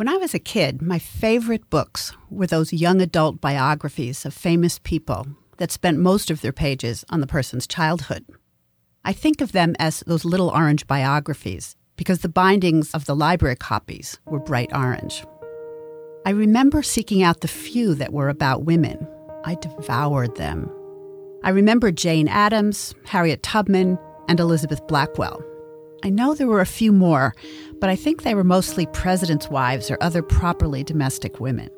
When I was a kid, my favorite books were those young adult biographies of famous people that spent most of their pages on the person's childhood. I think of them as those little orange biographies because the bindings of the library copies were bright orange. I remember seeking out the few that were about women. I devoured them. I remember Jane Addams, Harriet Tubman, and Elizabeth Blackwell. I know there were a few more, but I think they were mostly presidents' wives or other properly domestic women.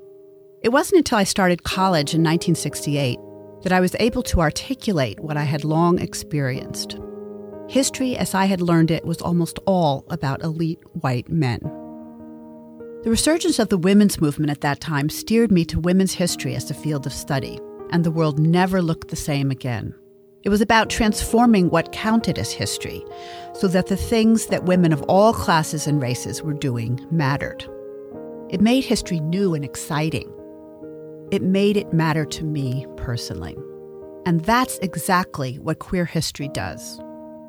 It wasn't until I started college in 1968 that I was able to articulate what I had long experienced. History, as I had learned it, was almost all about elite white men. The resurgence of the women's movement at that time steered me to women's history as a field of study, and the world never looked the same again. It was about transforming what counted as history so that the things that women of all classes and races were doing mattered. It made history new and exciting. It made it matter to me personally. And that's exactly what queer history does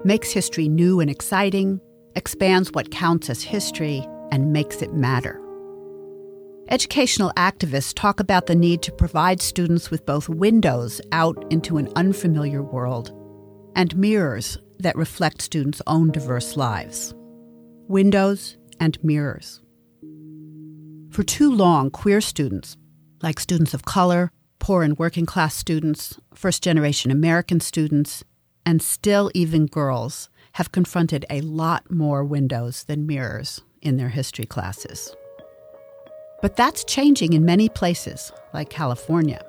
makes history new and exciting, expands what counts as history, and makes it matter. Educational activists talk about the need to provide students with both windows out into an unfamiliar world and mirrors that reflect students' own diverse lives. Windows and mirrors. For too long, queer students, like students of color, poor and working class students, first generation American students, and still even girls have confronted a lot more windows than mirrors in their history classes. But that's changing in many places, like California.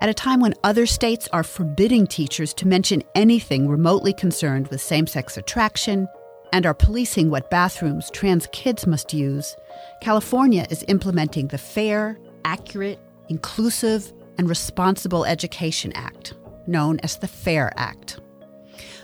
At a time when other states are forbidding teachers to mention anything remotely concerned with same sex attraction and are policing what bathrooms trans kids must use, California is implementing the Fair, Accurate, Inclusive, and Responsible Education Act, known as the FAIR Act.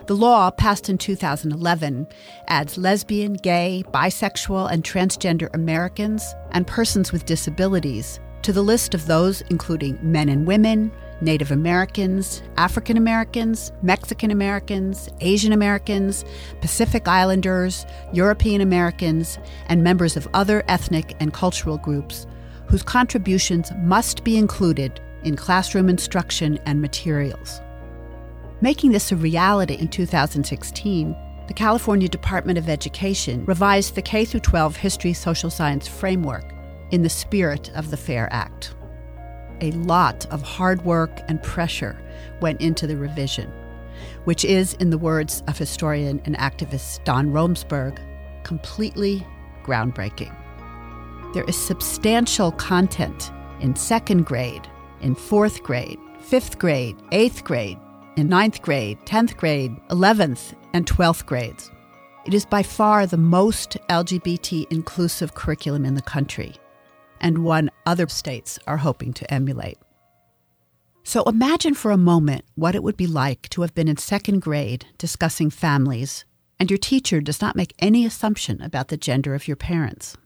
The law, passed in 2011, adds lesbian, gay, bisexual, and transgender Americans and persons with disabilities to the list of those including men and women, Native Americans, African Americans, Mexican Americans, Asian Americans, Pacific Islanders, European Americans, and members of other ethnic and cultural groups whose contributions must be included in classroom instruction and materials. Making this a reality in 2016, the California Department of Education revised the K 12 History Social Science framework in the spirit of the FAIR Act. A lot of hard work and pressure went into the revision, which is, in the words of historian and activist Don Romesburg, completely groundbreaking. There is substantial content in second grade, in fourth grade, fifth grade, eighth grade, in ninth grade, 10th grade, 11th, and 12th grades. It is by far the most LGBT inclusive curriculum in the country, and one other states are hoping to emulate. So imagine for a moment what it would be like to have been in second grade discussing families, and your teacher does not make any assumption about the gender of your parents.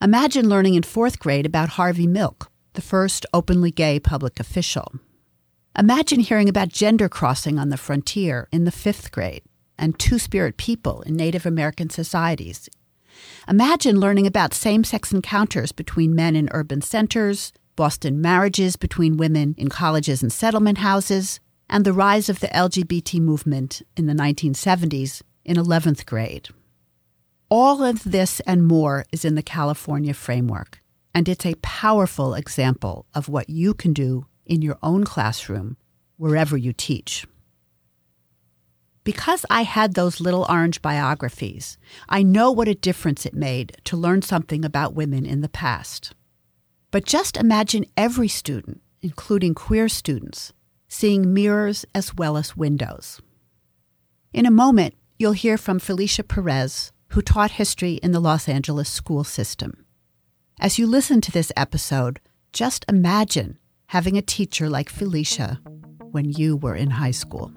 Imagine learning in fourth grade about Harvey Milk, the first openly gay public official, Imagine hearing about gender crossing on the frontier in the fifth grade and two spirit people in Native American societies. Imagine learning about same sex encounters between men in urban centers, Boston marriages between women in colleges and settlement houses, and the rise of the LGBT movement in the 1970s in 11th grade. All of this and more is in the California framework, and it's a powerful example of what you can do in your own classroom, wherever you teach. Because I had those little orange biographies, I know what a difference it made to learn something about women in the past. But just imagine every student, including queer students, seeing mirrors as well as windows. In a moment, you'll hear from Felicia Perez, who taught history in the Los Angeles school system. As you listen to this episode, just imagine having a teacher like Felicia when you were in high school.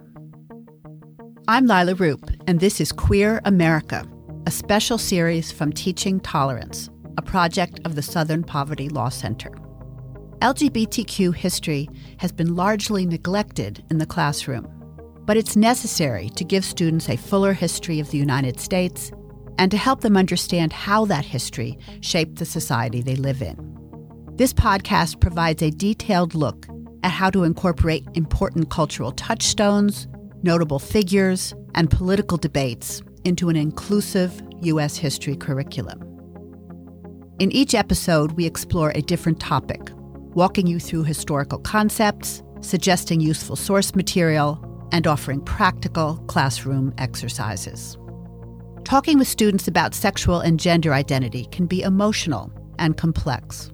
I'm Leila Rupp, and this is Queer America, a special series from Teaching Tolerance, a project of the Southern Poverty Law Center. LGBTQ history has been largely neglected in the classroom, but it's necessary to give students a fuller history of the United States and to help them understand how that history shaped the society they live in. This podcast provides a detailed look at how to incorporate important cultural touchstones, notable figures, and political debates into an inclusive U.S. history curriculum. In each episode, we explore a different topic, walking you through historical concepts, suggesting useful source material, and offering practical classroom exercises. Talking with students about sexual and gender identity can be emotional and complex.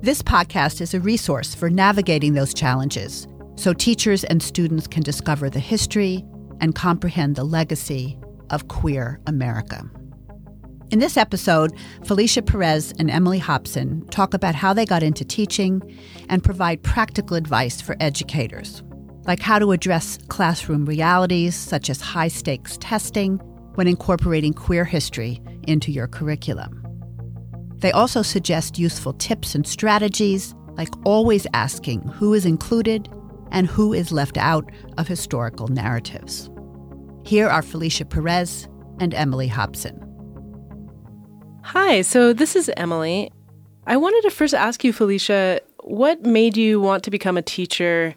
This podcast is a resource for navigating those challenges so teachers and students can discover the history and comprehend the legacy of queer America. In this episode, Felicia Perez and Emily Hobson talk about how they got into teaching and provide practical advice for educators, like how to address classroom realities such as high stakes testing when incorporating queer history into your curriculum. They also suggest useful tips and strategies, like always asking who is included and who is left out of historical narratives. Here are Felicia Perez and Emily Hobson. Hi, so this is Emily. I wanted to first ask you, Felicia, what made you want to become a teacher?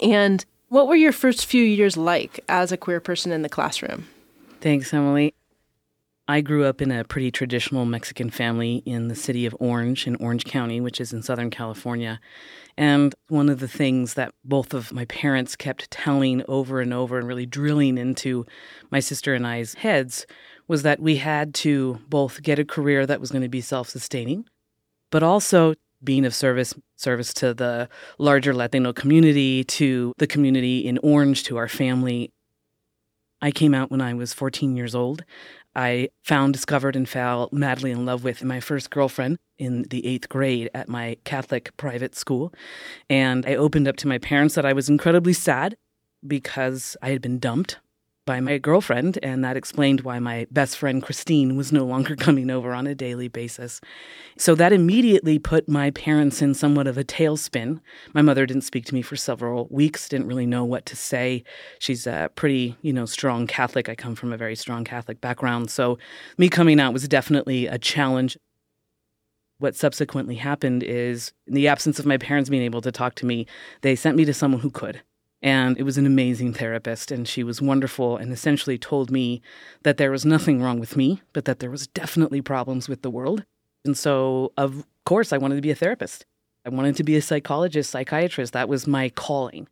And what were your first few years like as a queer person in the classroom? Thanks, Emily. I grew up in a pretty traditional Mexican family in the city of Orange, in Orange County, which is in Southern California. And one of the things that both of my parents kept telling over and over and really drilling into my sister and I's heads was that we had to both get a career that was going to be self sustaining, but also being of service service to the larger Latino community, to the community in Orange, to our family. I came out when I was 14 years old. I found, discovered, and fell madly in love with my first girlfriend in the eighth grade at my Catholic private school. And I opened up to my parents that I was incredibly sad because I had been dumped by my girlfriend, and that explained why my best friend Christine was no longer coming over on a daily basis. So that immediately put my parents in somewhat of a tailspin. My mother didn't speak to me for several weeks, didn't really know what to say. She's a pretty, you know, strong Catholic. I come from a very strong Catholic background, so me coming out was definitely a challenge. What subsequently happened is, in the absence of my parents being able to talk to me, they sent me to someone who could. And it was an amazing therapist, and she was wonderful and essentially told me that there was nothing wrong with me, but that there was definitely problems with the world. And so, of course, I wanted to be a therapist. I wanted to be a psychologist, psychiatrist. That was my calling.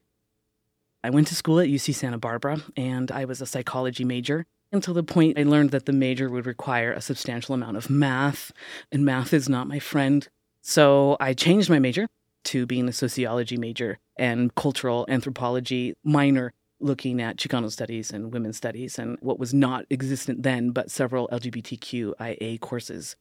I went to school at UC Santa Barbara, and I was a psychology major until the point I learned that the major would require a substantial amount of math, and math is not my friend. So I changed my major to being a sociology major and cultural anthropology minor looking at Chicano studies and women's studies and what was not existent then, but several LGBTQIA courses.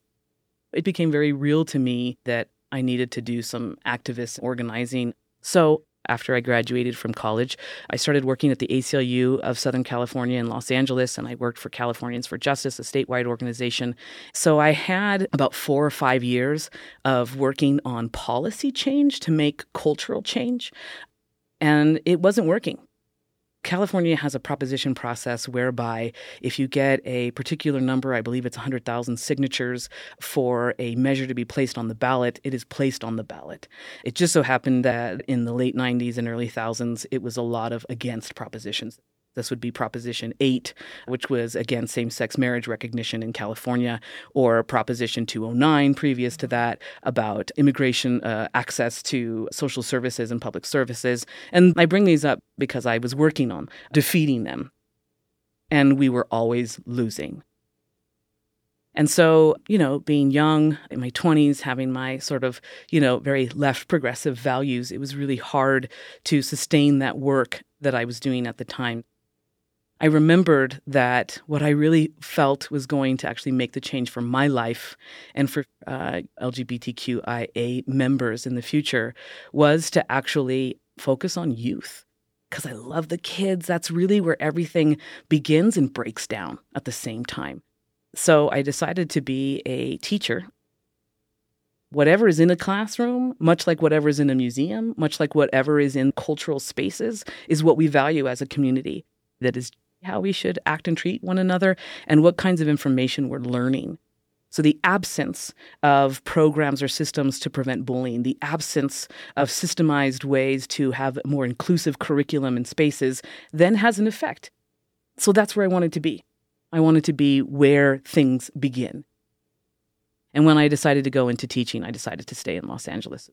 It became very real to me that I needed to do some activist organizing. So after I graduated from college. I started working at the ACLU of Southern California in Los Angeles, and I worked for Californians for Justice, a statewide organization. So I had about four or five years of working on policy change to make cultural change, and it wasn't working. California has a proposition process whereby if you get a particular number, I believe it's 100,000 signatures for a measure to be placed on the ballot, it is placed on the ballot. It just so happened that in the late 90s and early thousands, it was a lot of against propositions. This would be Proposition 8, which was against same sex marriage recognition in California, or Proposition 209 previous to that about immigration uh, access to social services and public services. And I bring these up because I was working on defeating them. And we were always losing. And so, you know, being young in my 20s, having my sort of, you know, very left progressive values, it was really hard to sustain that work that I was doing at the time. I remembered that what I really felt was going to actually make the change for my life and for uh, LGBTQIA members in the future was to actually focus on youth. Because I love the kids. That's really where everything begins and breaks down at the same time. So I decided to be a teacher whatever is in a classroom, much like whatever is in a museum, much like whatever is in cultural spaces, is what we value as a community that is how we should act and treat one another, and what kinds of information we're learning. So, the absence of programs or systems to prevent bullying, the absence of systemized ways to have more inclusive curriculum and spaces, then has an effect. So, that's where I wanted to be. I wanted to be where things begin. And when I decided to go into teaching, I decided to stay in Los Angeles.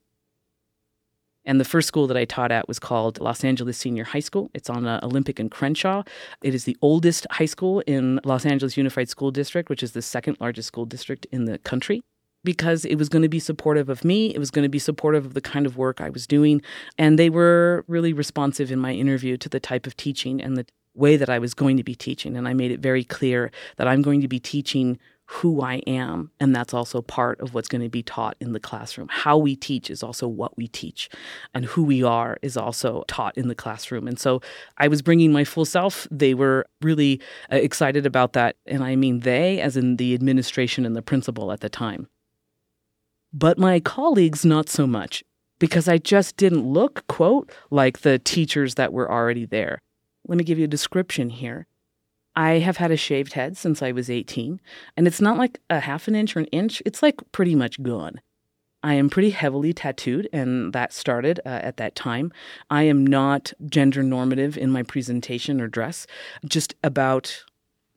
And the first school that I taught at was called Los Angeles Senior High School. It's on uh, Olympic and Crenshaw. It is the oldest high school in Los Angeles Unified School District, which is the second largest school district in the country. Because it was going to be supportive of me, it was going to be supportive of the kind of work I was doing. And they were really responsive in my interview to the type of teaching and the way that I was going to be teaching. And I made it very clear that I'm going to be teaching who I am. And that's also part of what's going to be taught in the classroom. How we teach is also what we teach, and who we are is also taught in the classroom. And so I was bringing my full self. They were really uh, excited about that. And I mean they, as in the administration and the principal at the time. But my colleagues, not so much, because I just didn't look, quote, like the teachers that were already there. Let me give you a description here. I have had a shaved head since I was 18, and it's not like a half an inch or an inch, it's like pretty much gone. I am pretty heavily tattooed, and that started uh, at that time. I am not gender normative in my presentation or dress, just about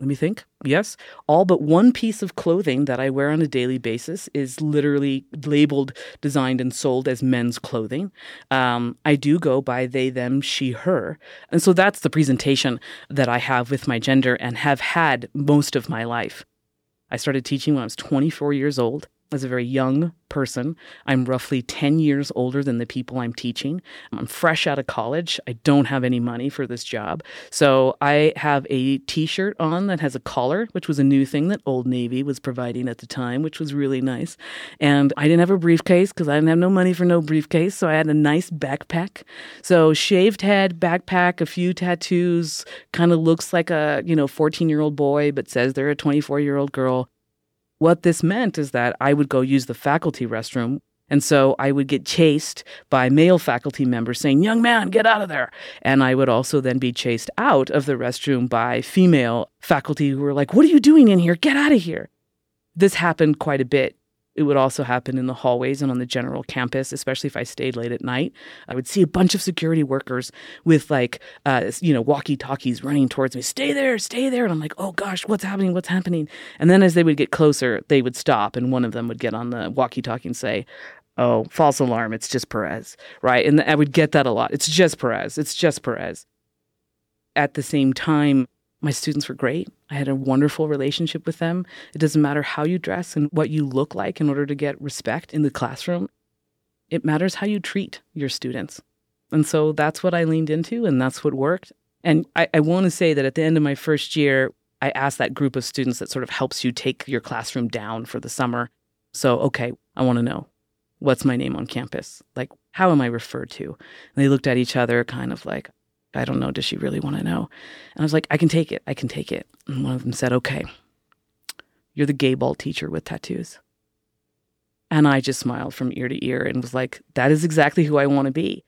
let me think. Yes. All but one piece of clothing that I wear on a daily basis is literally labeled, designed, and sold as men's clothing. Um, I do go by they, them, she, her. And so that's the presentation that I have with my gender and have had most of my life. I started teaching when I was 24 years old as a very young person. I'm roughly 10 years older than the people I'm teaching. I'm fresh out of college. I don't have any money for this job. So I have a t shirt on that has a collar, which was a new thing that Old Navy was providing at the time, which was really nice. And I didn't have a briefcase because I didn't have no money for no briefcase. So I had a nice backpack. So shaved head, backpack, a few tattoos, kind of looks like a, you know, 14 year old boy, but says they're a 24 year old girl. What this meant is that I would go use the faculty restroom. And so I would get chased by male faculty members saying, Young man, get out of there. And I would also then be chased out of the restroom by female faculty who were like, What are you doing in here? Get out of here. This happened quite a bit it would also happen in the hallways and on the general campus, especially if I stayed late at night. I would see a bunch of security workers with like, uh, you know, walkie talkies running towards me. Stay there, stay there. And I'm like, oh gosh, what's happening? What's happening? And then as they would get closer, they would stop, and one of them would get on the walkie talkie and say, oh, false alarm. It's just Perez, right? And I would get that a lot. It's just Perez. It's just Perez. At the same time, my students were great. I had a wonderful relationship with them. It doesn't matter how you dress and what you look like in order to get respect in the classroom. It matters how you treat your students. And so that's what I leaned into, and that's what worked. And I, I want to say that at the end of my first year, I asked that group of students that sort of helps you take your classroom down for the summer. So, okay, I want to know what's my name on campus? Like, how am I referred to? And they looked at each other, kind of like, I don't know. Does she really want to know? And I was like, I can take it. I can take it. And one of them said, Okay, you're the gay ball teacher with tattoos. And I just smiled from ear to ear and was like, That is exactly who I want to be.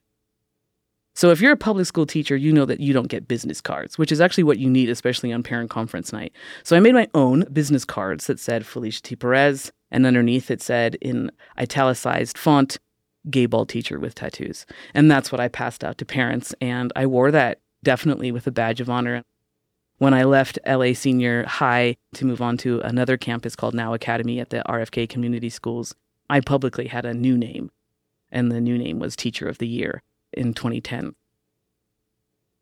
So if you're a public school teacher, you know that you don't get business cards, which is actually what you need, especially on parent conference night. So I made my own business cards that said Felicia T. Perez, and underneath it said in italicized font, gay ball teacher with tattoos. And that's what I passed out to parents. And I wore that definitely with a badge of honor. When I left LA Senior High to move on to another campus called Now Academy at the RFK Community Schools, I publicly had a new name. And the new name was Teacher of the Year in 2010.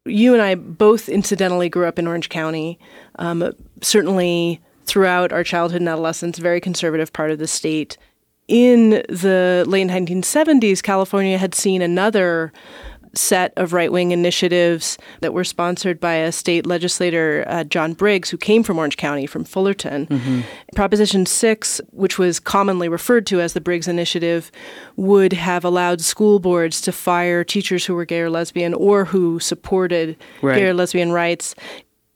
You and I both incidentally grew up in Orange County. Um, certainly throughout our childhood and adolescence, very conservative part of the state in the late 1970s, California had seen another set of right wing initiatives that were sponsored by a state legislator, uh, John Briggs, who came from Orange County, from Fullerton. Mm-hmm. Proposition 6, which was commonly referred to as the Briggs Initiative, would have allowed school boards to fire teachers who were gay or lesbian or who supported right. gay or lesbian rights.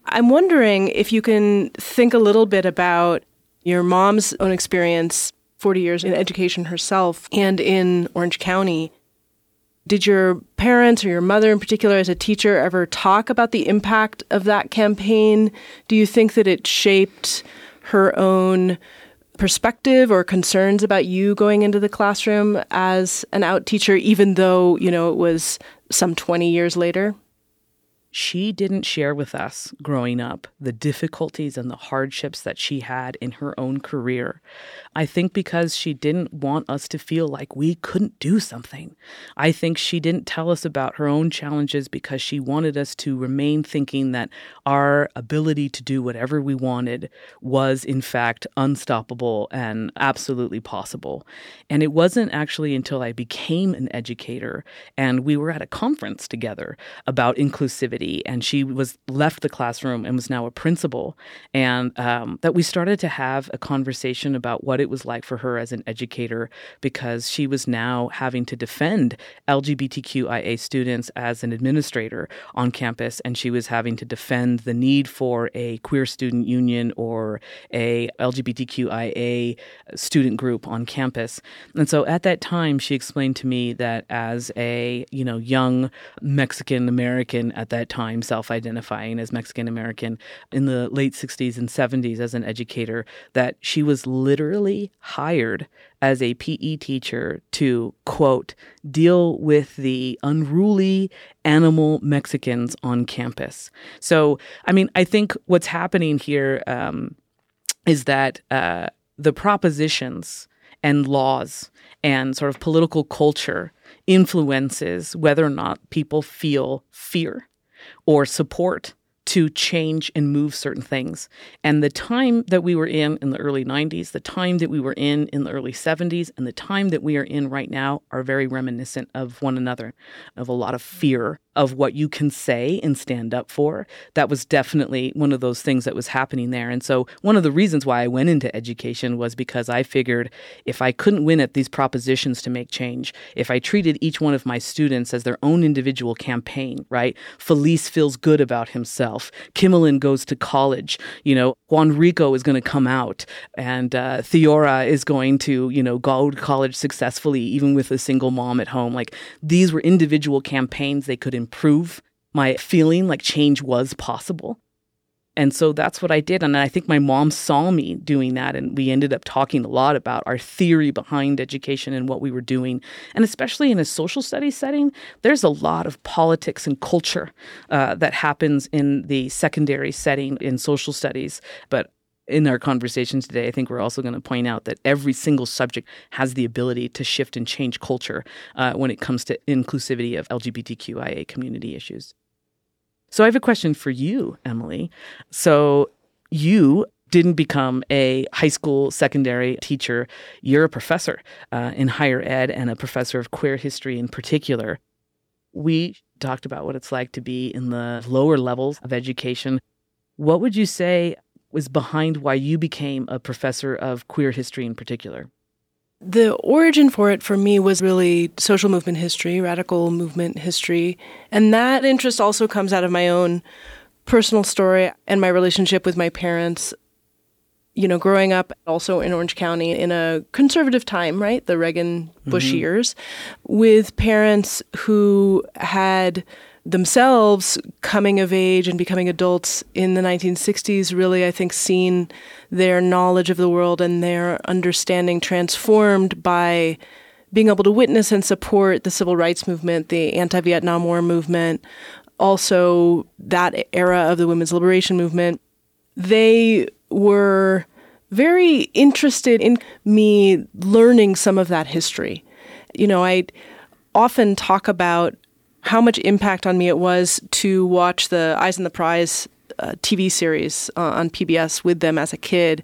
I'm wondering if you can think a little bit about your mom's own experience 40 years in education herself and in Orange County. Did your parents or your mother in particular as a teacher ever talk about the impact of that campaign? Do you think that it shaped her own perspective or concerns about you going into the classroom as an out teacher, even though, you know, it was some 20 years later? she didn't share with us growing up the difficulties and the hardships that she had in her own career. I think because she didn't want us to feel like we couldn't do something. I think she didn't tell us about her own challenges because she wanted us to remain thinking that our ability to do whatever we wanted was, in fact, unstoppable and absolutely possible. And it wasn't actually until I became an educator and we were at a conference together about inclusivity and she was left the classroom and was now a principal and um, that we started to have a conversation about what it was like for her as an educator because she was now having to defend lgbtqia students as an administrator on campus and she was having to defend the need for a queer student union or a lgbtqia student group on campus. And so at that time she explained to me that as a you know young mexican american at that time self identifying as Mexican American in the late 60s and 70s as an educator that she was literally hired as a PE teacher to, quote, deal with the unruly animal Mexicans on campus. So, I mean, I think what's happening here um, is that uh, the propositions and laws and sort of political culture influences whether or not people feel fear or support to change and move certain things. And the time that we were in in the early 90s, the time that we were in in the early 70s, and the time that we are in right now are very reminiscent of one another, of a lot of fear of what you can say and stand up for. That was definitely one of those things that was happening there. And so, one of the reasons why I went into education was because I figured if I couldn't win at these propositions to make change, if I treated each one of my students as their own individual campaign, right? Felice feels good about himself. Kimmelin goes to college. You know, Juan Rico is going to come out, and uh, Theora is going to, you know, go to college successfully, even with a single mom at home. Like these were individual campaigns they could improve my feeling like change was possible. And so that's what I did. And I think my mom saw me doing that. And we ended up talking a lot about our theory behind education and what we were doing. And especially in a social studies setting, there's a lot of politics and culture uh, that happens in the secondary setting in social studies. But in our conversation today, I think we're also going to point out that every single subject has the ability to shift and change culture uh, when it comes to inclusivity of LGBTQIA community issues. So I have a question for you, Emily. So you didn't become a high school secondary teacher. You're a professor uh, in higher ed and a professor of queer history in particular. We talked about what it's like to be in the lower levels of education. What would you say was behind why you became a professor of queer history in particular? The origin for it for me was really social movement history, radical movement history. And that interest also comes out of my own personal story and my relationship with my parents. You know, growing up also in Orange County in a conservative time, right? The Reagan Bush mm-hmm. years, with parents who had themselves coming of age and becoming adults in the 1960s really i think seen their knowledge of the world and their understanding transformed by being able to witness and support the civil rights movement the anti-vietnam war movement also that era of the women's liberation movement. They were very interested in me learning some of that history. You know i often talk about how much impact on me it was to watch the Eyes on the Prize uh, TV series uh, on PBS with them as a kid.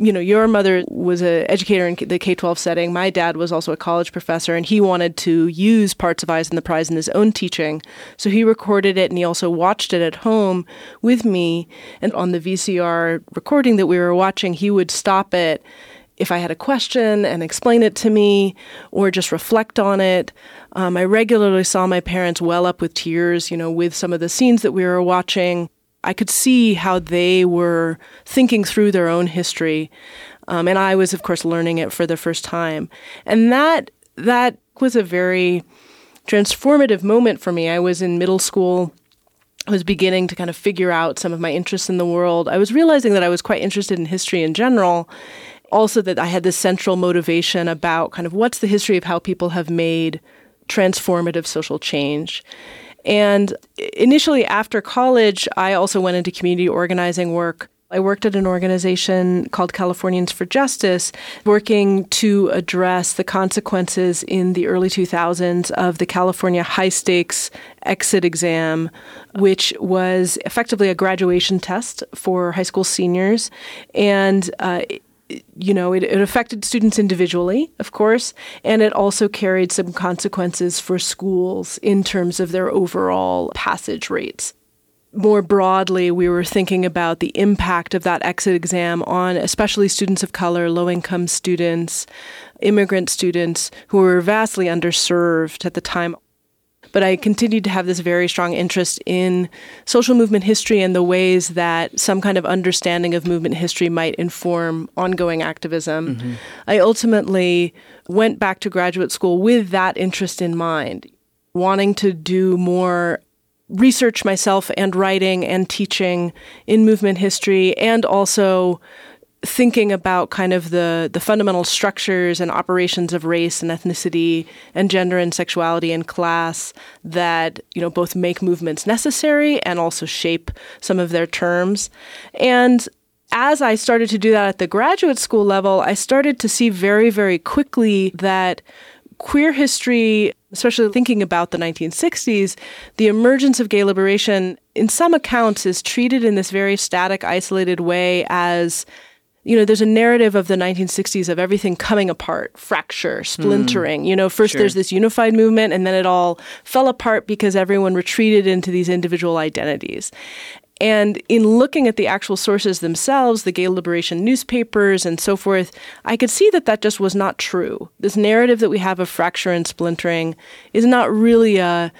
You know, your mother was an educator in the K 12 setting. My dad was also a college professor, and he wanted to use parts of Eyes on the Prize in his own teaching. So he recorded it and he also watched it at home with me. And on the VCR recording that we were watching, he would stop it if I had a question and explain it to me or just reflect on it. Um, I regularly saw my parents well up with tears, you know, with some of the scenes that we were watching. I could see how they were thinking through their own history. Um, and I was, of course, learning it for the first time. And that, that was a very transformative moment for me. I was in middle school. I was beginning to kind of figure out some of my interests in the world. I was realizing that I was quite interested in history in general. Also, that I had this central motivation about kind of what's the history of how people have made transformative social change. And initially, after college, I also went into community organizing work. I worked at an organization called Californians for Justice, working to address the consequences in the early 2000s of the California high stakes exit exam, which was effectively a graduation test for high school seniors. And uh, you know, it, it, affected students individually, of course, and it also carried some consequences for schools in terms of their overall passage rates. More broadly, we were thinking about the impact of that exit exam on especially students of color, low income students, immigrant students who were vastly underserved at the time but I continued to have this very strong interest in social movement history and the ways that some kind of understanding of movement history might inform ongoing activism. Mm-hmm. I ultimately went back to graduate school with that interest in mind, wanting to do more research myself and writing and teaching in movement history and also thinking about kind of the, the fundamental structures and operations of race and ethnicity and gender and sexuality and class that you know both make movements necessary and also shape some of their terms. And as I started to do that at the graduate school level, I started to see very, very quickly that queer history, especially thinking about the 1960s, the emergence of gay liberation, in some accounts, is treated in this very static, isolated way as you know, there's a narrative of the 1960s of everything coming apart, fracture, splintering. Mm. You know, first sure. there's this unified movement, and then it all fell apart because everyone retreated into these individual identities. And in looking at the actual sources themselves, the gay liberation newspapers and so forth, I could see that that just was not true. This narrative that we have of fracture and splintering is not really a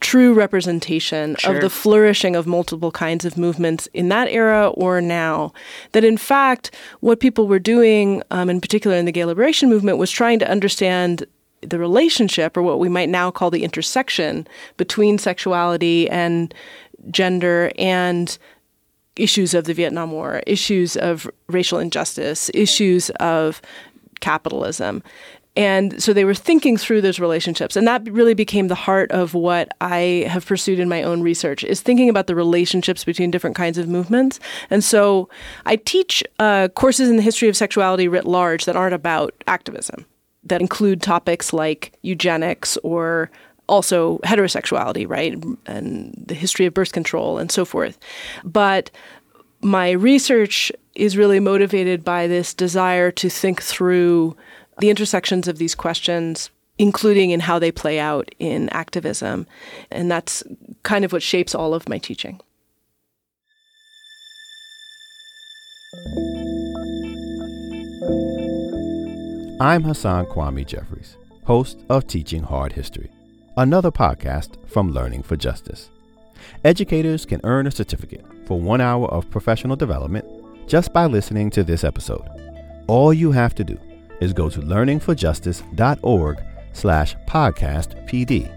true representation sure. of the flourishing of multiple kinds of movements in that era or now. That in fact, what people were doing, um, in particular in the gay liberation movement, was trying to understand the relationship, or what we might now call the intersection, between sexuality and gender and issues of the Vietnam War, issues of racial injustice, issues of capitalism. And so they were thinking through those relationships. And that really became the heart of what I have pursued in my own research is thinking about the relationships between different kinds of movements. And so I teach uh, courses in the history of sexuality writ large that aren't about activism, that include topics like eugenics or also heterosexuality, right? And the history of birth control and so forth. But my research is really motivated by this desire to think through the intersections of these questions, including in how they play out in activism. And that's kind of what shapes all of my teaching. I'm Hassan Kwame Jeffries, host of Teaching Hard History, another podcast from Learning for Justice. Educators can earn a certificate for one hour of professional development just by listening to this episode. All you have to do is go to learningforjustice.org slash podcast PD.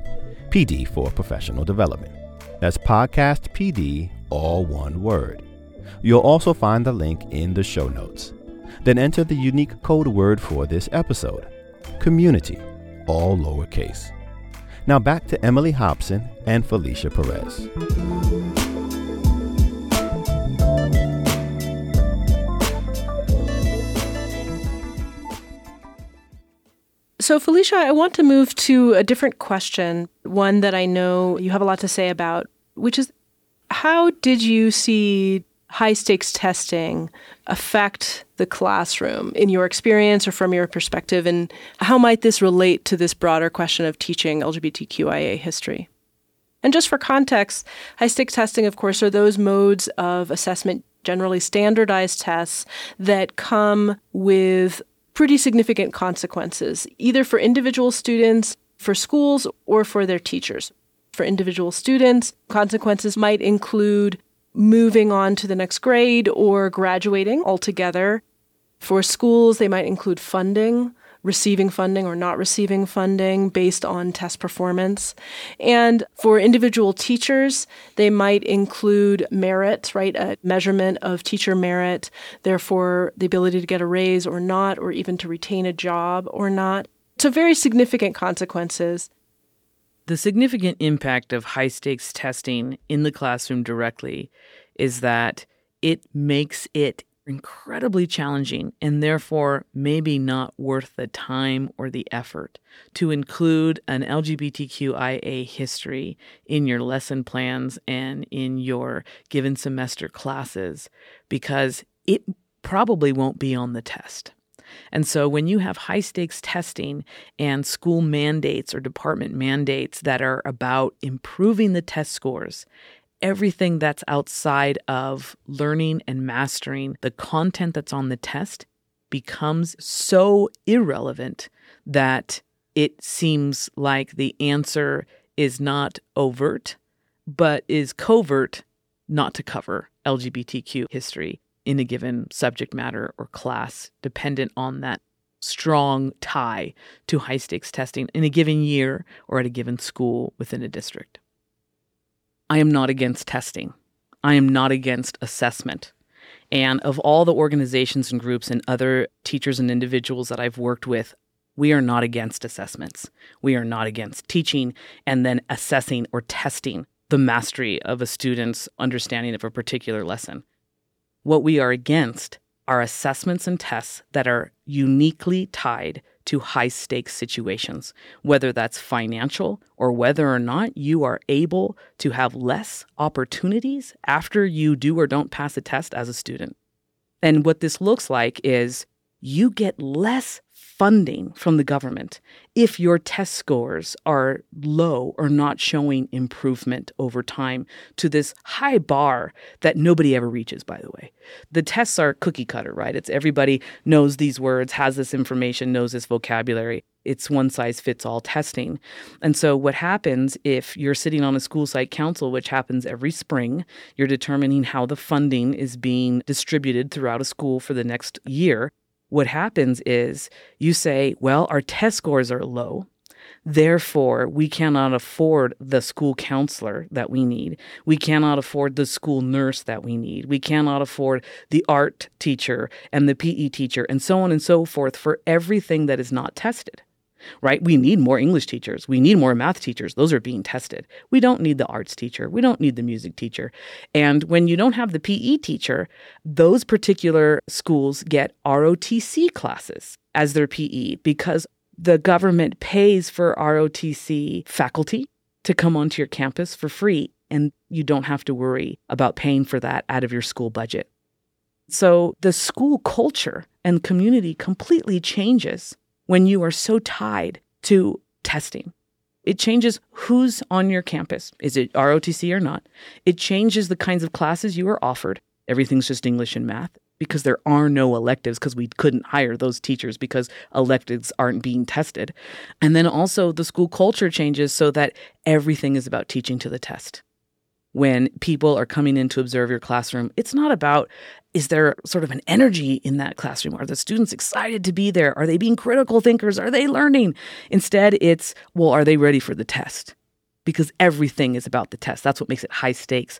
PD for professional development. That's podcast PD, all one word. You'll also find the link in the show notes. Then enter the unique code word for this episode community, all lowercase. Now back to Emily Hobson and Felicia Perez. So, Felicia, I want to move to a different question, one that I know you have a lot to say about, which is how did you see high stakes testing affect the classroom in your experience or from your perspective? And how might this relate to this broader question of teaching LGBTQIA history? And just for context, high stakes testing, of course, are those modes of assessment, generally standardized tests that come with pretty significant consequences, either for individual students, for schools, or for their teachers. For individual students, consequences might include moving on to the next grade or graduating altogether. For schools, they might include funding receiving funding or not receiving funding based on test performance. And for individual teachers, they might include merit, right? A measurement of teacher merit, therefore, the ability to get a raise or not, or even to retain a job or not. So, very significant consequences. The significant impact of high stakes testing in the classroom directly is that it makes it incredibly challenging and therefore maybe not worth the time or the effort to include an LGBTQIA history in your lesson plans and in your given semester classes because it probably won't be on the test. And so when you have high stakes testing and school mandates or department mandates that are about improving the test scores everything that's outside of learning and mastering the content that's on the test becomes so irrelevant that it seems like the answer is not overt, but is covert not to cover LGBTQ history in a given subject matter or class, dependent on that strong tie to high stakes testing in a given year or at a given school within a district. I am not against testing. I am not against assessment. And of all the organizations and groups and other teachers and individuals that I've worked with, we are not against assessments. We are not against teaching and then assessing or testing the mastery of a student's understanding of a particular lesson. What we are against are assessments and tests that are uniquely tied to high stakes situations, whether that's financial or whether or not you are able to have less opportunities after you do or don't pass a test as a student. And what this looks like is you get less funding from the government if your test scores are low or not showing improvement over time to this high bar that nobody ever reaches, by the way. The tests are cookie cutter, right? It's everybody knows these words, has this information, knows this vocabulary. It's one size fits all testing. And so, what happens if you're sitting on a school site council, which happens every spring, you're determining how the funding is being distributed throughout a school for the next year what happens is you say, well, our test scores are low. Therefore, we cannot afford the school counselor that we need. We cannot afford the school nurse that we need. We cannot afford the art teacher and the PE teacher and so on and so forth for everything that is not tested right? We need more English teachers. We need more math teachers. Those are being tested. We don't need the arts teacher. We don't need the music teacher. And when you don't have the PE teacher, those particular schools get ROTC classes as their PE because the government pays for ROTC faculty to come onto your campus for free. And you don't have to worry about paying for that out of your school budget. So the school culture and community completely changes when you are so tied to testing. It changes who's on your campus. Is it ROTC or not? It changes the kinds of classes you are offered. Everything's just English and math because there are no electives because we couldn't hire those teachers because electives aren't being tested. And then also the school culture changes so that everything is about teaching to the test when people are coming in to observe your classroom, it's not about is there sort of an energy in that classroom? Are the students excited to be there? Are they being critical thinkers? Are they learning? Instead, it's well, are they ready for the test? Because everything is about the test. That's what makes it high stakes.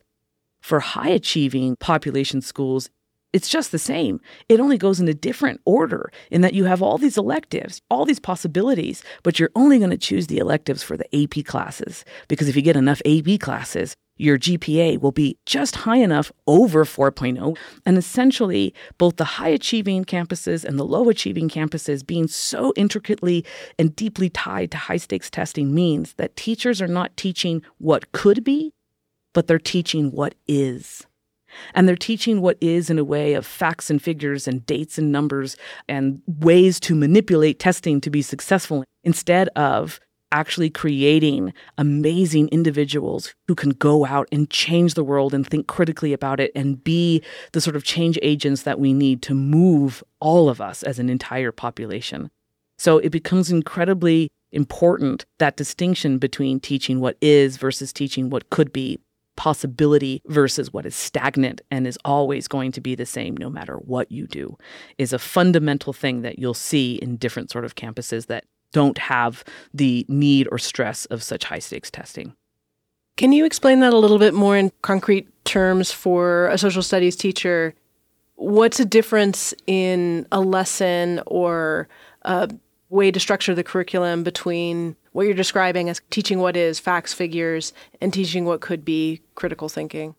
For high achieving population schools, it's just the same. It only goes in a different order in that you have all these electives, all these possibilities, but you're only going to choose the electives for the AP classes. Because if you get enough AP classes, your GPA will be just high enough over 4.0. And essentially, both the high achieving campuses and the low achieving campuses being so intricately and deeply tied to high stakes testing means that teachers are not teaching what could be, but they're teaching what is. And they're teaching what is in a way of facts and figures and dates and numbers and ways to manipulate testing to be successful instead of actually creating amazing individuals who can go out and change the world and think critically about it and be the sort of change agents that we need to move all of us as an entire population. So it becomes incredibly important that distinction between teaching what is versus teaching what could be possibility versus what is stagnant and is always going to be the same no matter what you do is a fundamental thing that you'll see in different sort of campuses that don't have the need or stress of such high stakes testing. Can you explain that a little bit more in concrete terms for a social studies teacher? What's a difference in a lesson or a way to structure the curriculum between what you're describing as teaching what is facts, figures, and teaching what could be critical thinking?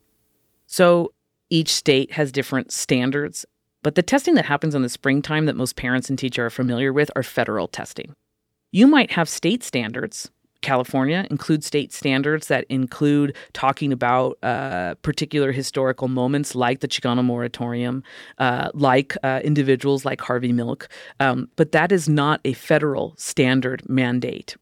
So each state has different standards, but the testing that happens in the springtime that most parents and teachers are familiar with are federal testing. You might have state standards California include state standards that include talking about uh, particular historical moments like the Chicano Moratorium, uh, like uh, individuals like Harvey Milk. Um, but that is not a federal standard mandate.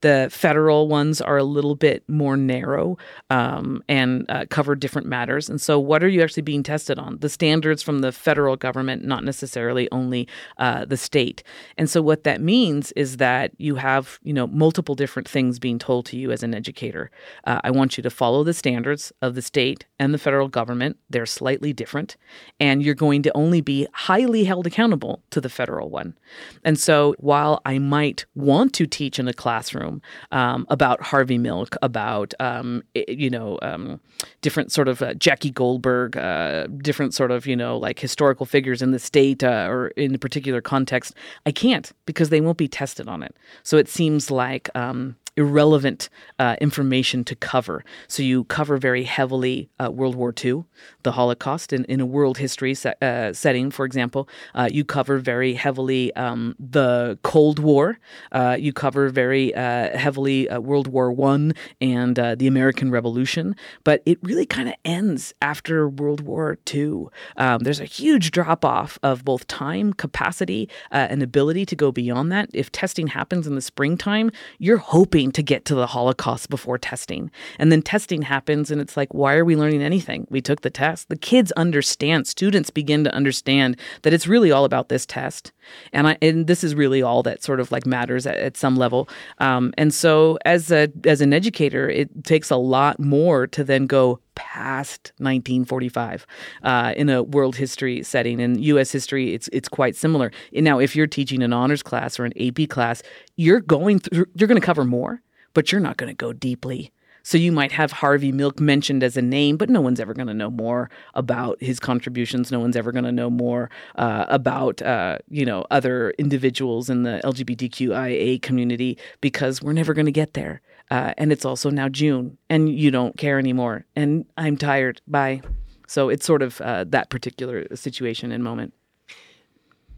The federal ones are a little bit more narrow um, and uh, cover different matters. And so, what are you actually being tested on? The standards from the federal government, not necessarily only uh, the state. And so, what that means is that you have, you know, multiple different things being told to you as an educator. Uh, I want you to follow the standards of the state and the federal government. They're slightly different, and you're going to only be highly held accountable to the federal one. And so, while I might want to teach in a classroom um, about Harvey Milk, about um, you know um, different sort of uh, Jackie Goldberg, uh, different sort of you know like historical figures in the state uh, or in a particular context. I can't because they won't be tested on it. So it seems like um, irrelevant uh, information to cover. So you cover very heavily uh, World War II, the Holocaust, in, in a world history se- uh, setting, for example. Uh, you cover very heavily um, the Cold War. Uh, you cover very uh, heavily World War One and the American Revolution. But it really kind of ends after World War II. Um, there's a huge drop off of both time, capacity, and ability to go beyond that. If testing happens in the springtime, you're hoping to get to the Holocaust before testing. And then testing happens, and it's like, why are we learning anything? We took the test. The kids understand, students begin to understand that it's really all about this test. And, I, and this is really all that sort of like matters at, at some level. Um, and so, as, a, as an educator, it takes a lot more to then go past 1945 uh, in a world history setting. In U.S. history, it's it's quite similar. Now, if you're teaching an honors class or an AP class, you're going through, you're going to cover more, but you're not going to go deeply. So you might have Harvey Milk mentioned as a name, but no one's ever going to know more about his contributions. No one's ever going to know more uh, about uh, you know other individuals in the LGBTQIA community because we're never going to get there. Uh, and it's also now June, and you don't care anymore. And I'm tired. Bye. So it's sort of uh, that particular situation and moment.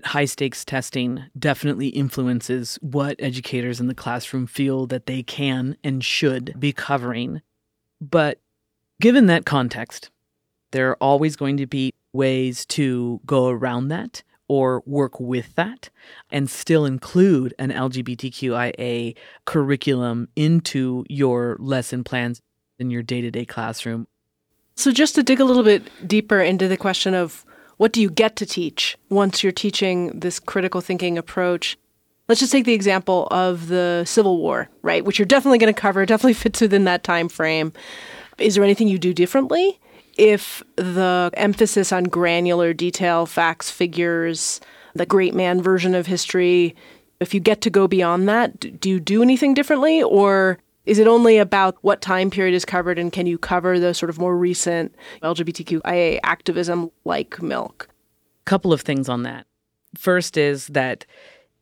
High stakes testing definitely influences what educators in the classroom feel that they can and should be covering. But given that context, there are always going to be ways to go around that or work with that and still include an LGBTQIA curriculum into your lesson plans in your day to day classroom. So, just to dig a little bit deeper into the question of what do you get to teach once you're teaching this critical thinking approach? Let's just take the example of the Civil War, right? Which you're definitely going to cover, definitely fits within that time frame. Is there anything you do differently? If the emphasis on granular detail, facts, figures, the great man version of history, if you get to go beyond that, do you do anything differently? Or is it only about what time period is covered and can you cover the sort of more recent LGBTQIA activism like milk? Couple of things on that. First is that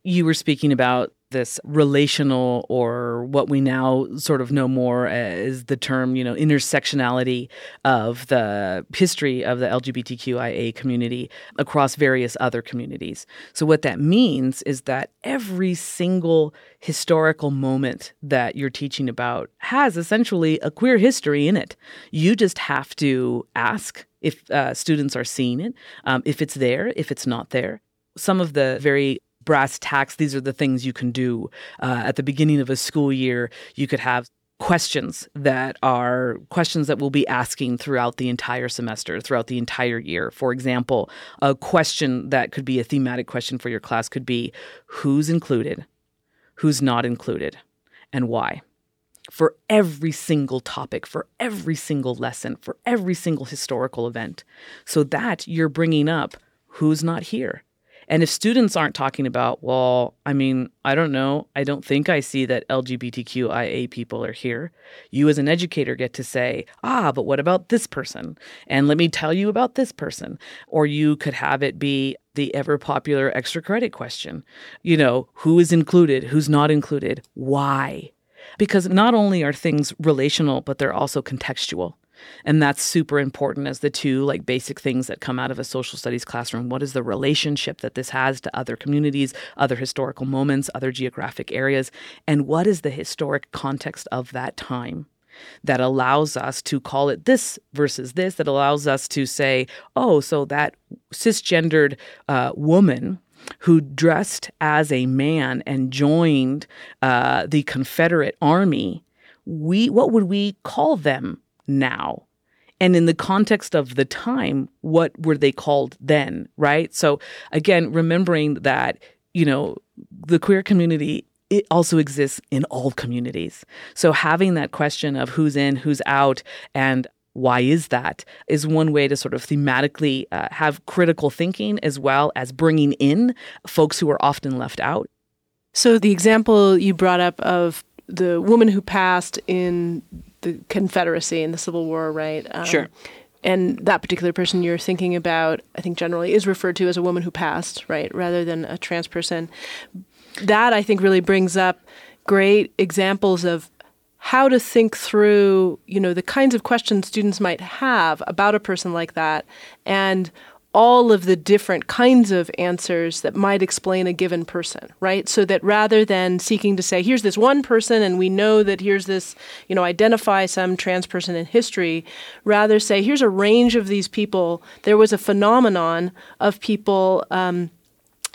you were speaking about this relational or what we now sort of know more as the term, you know, intersectionality of the history of the LGBTQIA community across various other communities. So what that means is that every single historical moment that you're teaching about has essentially a queer history in it. You just have to ask if uh, students are seeing it, um, if it's there, if it's not there. Some of the very brass tacks. These are the things you can do. Uh, at the beginning of a school year, you could have questions that are questions that we'll be asking throughout the entire semester, throughout the entire year. For example, a question that could be a thematic question for your class could be who's included, who's not included, and why. for every single topic, for every single lesson, for every single historical event, so that you're bringing up who's not here. And if students aren't talking about, well, I mean, I don't know, I don't think I see that LGBTQIA people are here, you as an educator get to say, ah, but what about this person? And let me tell you about this person. Or you could have it be the ever popular extra credit question. You know, who is included, who's not included, why? Because not only are things relational, but they're also contextual. And that's super important as the two like basic things that come out of a social studies classroom. What is the relationship that this has to other communities, other historical moments, other geographic areas, and what is the historic context of that time? That allows us to call it this versus this, that allows us to say, oh, so that cisgendered uh, woman who dressed as a man and joined uh, the Confederate Army, we what would we call them now? And in the context of the time, what were they called then, right? So again, remembering that, you know, the queer community it also exists in all communities. So having that question of who's in, who's out, and why is that is one way to sort of thematically uh, have critical thinking as well as bringing in folks who are often left out. So the example you brought up of the woman who passed in the Confederacy and the Civil War, right? Um, sure. And that particular person you're thinking about, I think generally is referred to as a woman who passed, right, rather than a trans person. That I think really brings up great examples of how to think through, you know, the kinds of questions students might have about a person like that and all of the different kinds of answers that might explain a given person, right? So that rather than seeking to say, here's this one person and we know that here's this, you know, identify some trans person in history, rather say, here's a range of these people. There was a phenomenon of people. Um,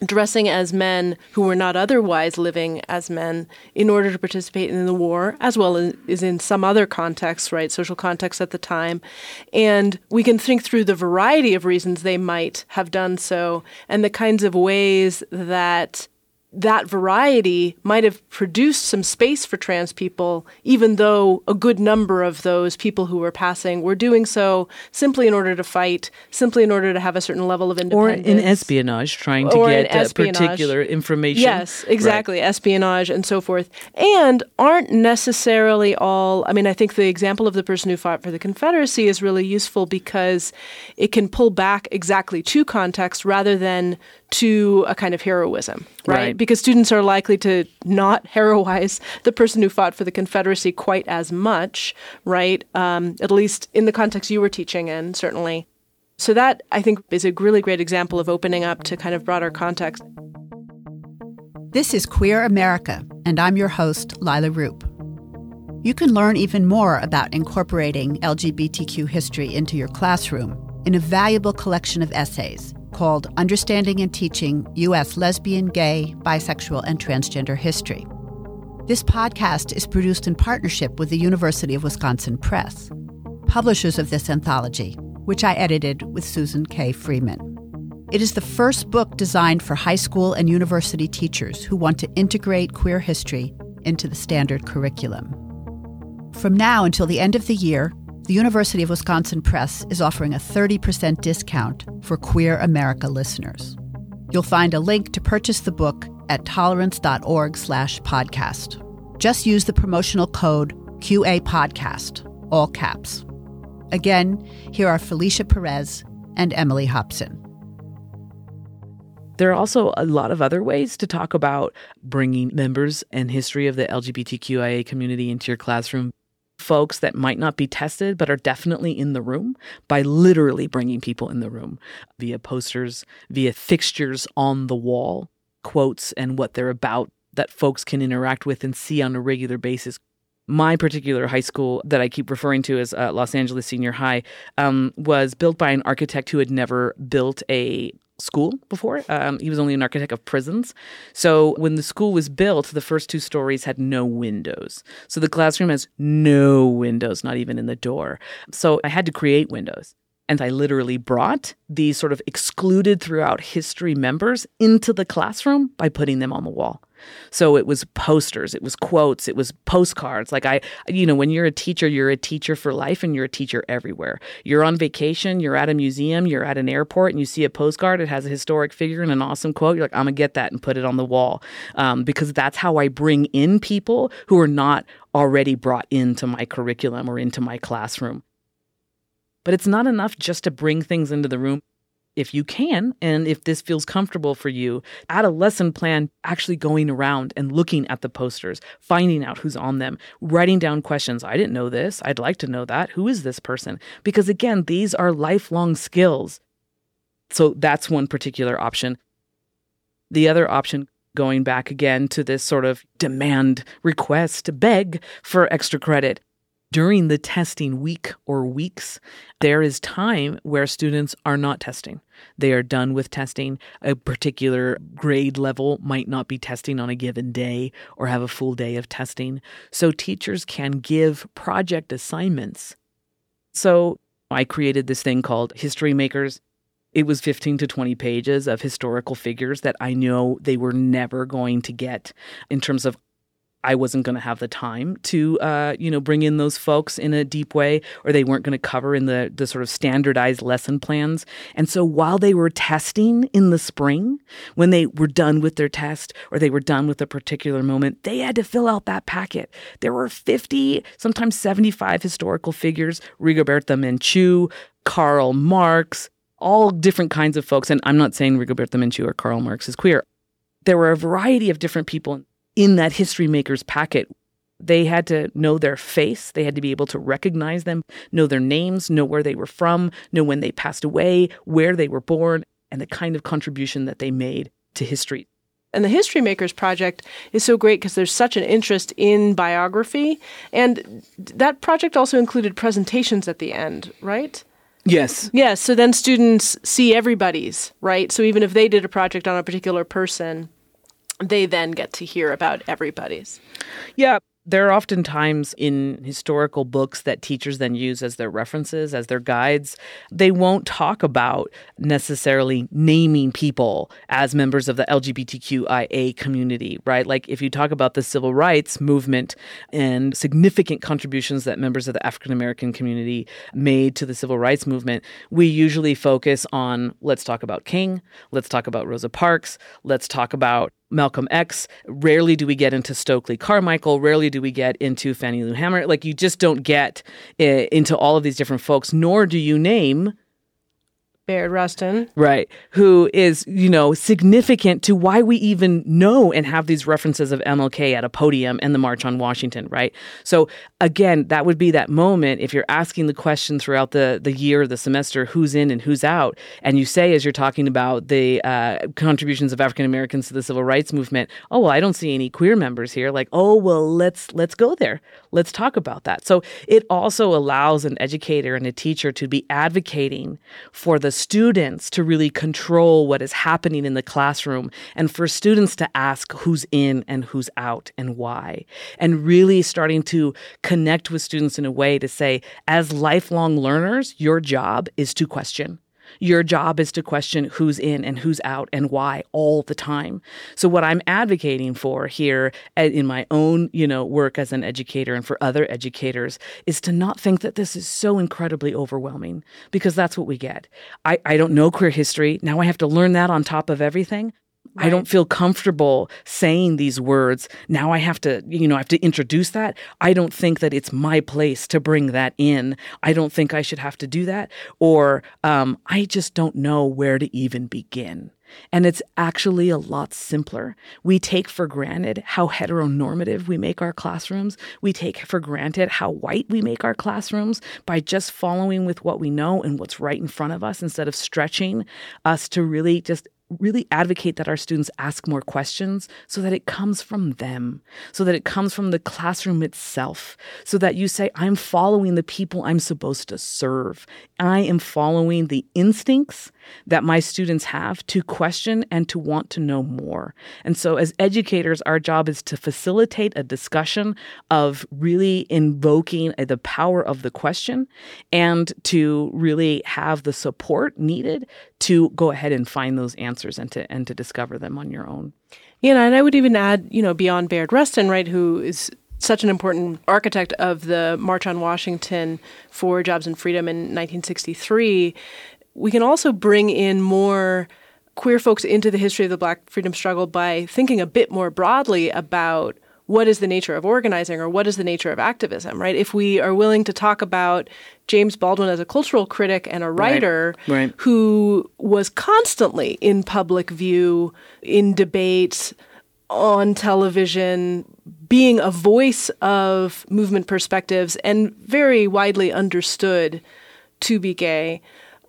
dressing as men who were not otherwise living as men in order to participate in the war, as well as in some other contexts, right, social context at the time. And we can think through the variety of reasons they might have done so and the kinds of ways that that variety might have produced some space for trans people, even though a good number of those people who were passing were doing so simply in order to fight, simply in order to have a certain level of independence. Or in espionage, trying to get uh, particular information. Yes, exactly. Right. Espionage and so forth. And aren't necessarily all, I mean, I think the example of the person who fought for the Confederacy is really useful because it can pull back exactly to context rather than to a kind of heroism, right? right? Because students are likely to not heroize the person who fought for the Confederacy quite as much, right? Um, at least in the context you were teaching in, certainly. So that I think is a really great example of opening up to kind of broader context. This is Queer America, and I'm your host, Leila Rupp. You can learn even more about incorporating LGBTQ history into your classroom in a valuable collection of essays called Understanding and Teaching U.S. Lesbian, Gay, Bisexual, and Transgender History. This podcast is produced in partnership with the University of Wisconsin Press, publishers of this anthology, which I edited with Susan K. Freeman. It is the first book designed for high school and university teachers who want to integrate queer history into the standard curriculum. From now until the end of the year, the University of Wisconsin Press is offering a 30% discount for Queer America listeners. You'll find a link to purchase the book at tolerance.org/podcast. Just use the promotional code QA podcast, all caps. Again, here are Felicia Perez and Emily Hobson. There are also a lot of other ways to talk about bringing members and history of the LGBTQIA community into your classroom folks that might not be tested but are definitely in the room by literally bringing people in the room via posters, via fixtures on the wall, quotes, and what they're about that folks can interact with and see on a regular basis. My particular high school that I keep referring to as uh, Los Angeles Senior High um, was built by an architect who had never built a school before. Um, he was only an architect of prisons. So when the school was built, the first two stories had no windows. So the classroom has no windows, not even in the door. So I had to create windows. And I literally brought these sort of excluded throughout history members into the classroom by putting them on the wall. So it was posters, it was quotes, it was postcards. Like I, you know, when you're a teacher, you're a teacher for life and you're a teacher everywhere. You're on vacation, you're at a museum, you're at an airport, and you see a postcard, it has a historic figure and an awesome quote. You're like, I'm gonna get that and put it on the wall. Um, because that's how I bring in people who are not already brought into my curriculum or into my classroom. But it's not enough just to bring things into the room. If you can, and if this feels comfortable for you, add a lesson plan actually going around and looking at the posters, finding out who's on them, writing down questions. I didn't know this. I'd like to know that. Who is this person? Because again, these are lifelong skills. So that's one particular option. The other option, going back again to this sort of demand request, beg for extra credit, during the testing week or weeks, there is time where students are not testing. They are done with testing. A particular grade level might not be testing on a given day or have a full day of testing. So teachers can give project assignments. So I created this thing called History Makers. It was 15 to 20 pages of historical figures that I know they were never going to get in terms of I wasn't going to have the time to, uh, you know, bring in those folks in a deep way, or they weren't going to cover in the the sort of standardized lesson plans. And so while they were testing in the spring, when they were done with their test or they were done with a particular moment, they had to fill out that packet. There were fifty, sometimes seventy five historical figures: Rigoberta Menchú, Karl Marx, all different kinds of folks. And I'm not saying Rigoberta Menchú or Karl Marx is queer. There were a variety of different people in that history makers packet they had to know their face. They had to be able to recognize them, know their names, know where they were from, know when they passed away, where they were born, and the kind of contribution that they made to history. And the History Makers Project is so great because there's such an interest in biography. And that project also included presentations at the end, right? Yes. Yes. So then students see everybody's, right? So even if they did a project on a particular person, they then get to hear about everybody's. Yeah. There are often times in historical books that teachers then use as their references, as their guides. They won't talk about necessarily naming people as members of the LGBTQIA community, right? Like if you talk about the civil rights movement and significant contributions that members of the African American community made to the civil rights movement, we usually focus on let's talk about King, let's talk about Rosa Parks, let's talk about Malcolm X. Rarely do we get into Stokely Carmichael. Rarely do we get into Fannie Lou Hamer. Like you just don't get uh, into all of these different folks, nor do you name Bayard Rustin. Right. Who is, you know, significant to why we even know and have these references of MLK at a podium and the March on Washington, right? So again, that would be that moment if you're asking the question throughout the, the year, the semester, who's in and who's out, and you say as you're talking about the uh, contributions of African Americans to the civil rights movement, oh well, I don't see any queer members here. Like, oh well, let's let's go there. Let's talk about that. So it also allows an educator and a teacher to be advocating for the students to really control what is happening in the classroom and for students to ask who's in and who's out and why. And really starting to connect with students in a way to say, as lifelong learners, your job is to question. Your job is to question who's in and who's out and why all the time. So what I'm advocating for here in my own, you know, work as an educator and for other educators is to not think that this is so incredibly overwhelming because that's what we get. I, I don't know queer history. Now I have to learn that on top of everything. Right. I don't feel comfortable saying these words. Now I have to, you know, I have to introduce that. I don't think that it's my place to bring that in. I don't think I should have to do that. Or um, I just don't know where to even begin. And it's actually a lot simpler. We take for granted how heteronormative we make our classrooms. We take for granted how white we make our classrooms by just following with what we know and what's right in front of us instead of stretching us to really just really advocate that our students ask more questions so that it comes from them, so that it comes from the classroom itself, so that you say, I'm following the people I'm supposed to serve. I am following the instincts that my students have to question and to want to know more. And so, as educators, our job is to facilitate a discussion of really invoking uh, the power of the question and to really have the support needed to go ahead and find those answers and to and to discover them on your own. Yeah, and I would even add, you know, beyond Bayard Rustin, right, who is such an important architect of the March on Washington for Jobs and Freedom in 1963, we can also bring in more queer folks into the history of the black freedom struggle by thinking a bit more broadly about what is the nature of organizing or what is the nature of activism, right? If we are willing to talk about James Baldwin as a cultural critic and a writer right, right. who was constantly in public view, in debates, on television, being a voice of movement perspectives and very widely understood to be gay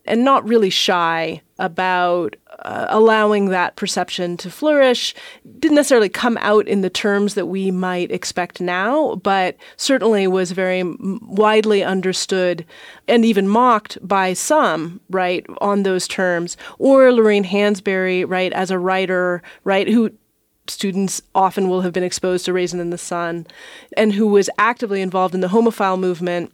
and not really shy about uh, allowing that perception to flourish. Didn't necessarily come out in the terms that we might expect now, but certainly was very widely understood and even mocked by some, right, on those terms. Or Lorraine Hansberry, right, as a writer, right, who students often will have been exposed to Raisin in the Sun, and who was actively involved in the homophile movement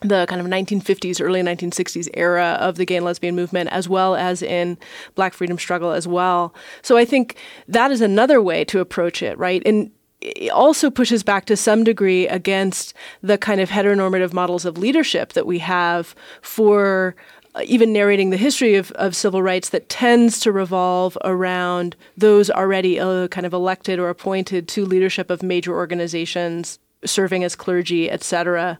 the kind of 1950s, early 1960s era of the gay and lesbian movement, as well as in black freedom struggle as well. So I think that is another way to approach it, right? And it also pushes back to some degree against the kind of heteronormative models of leadership that we have for uh, even narrating the history of, of civil rights that tends to revolve around those already uh, kind of elected or appointed to leadership of major organizations, serving as clergy, etc.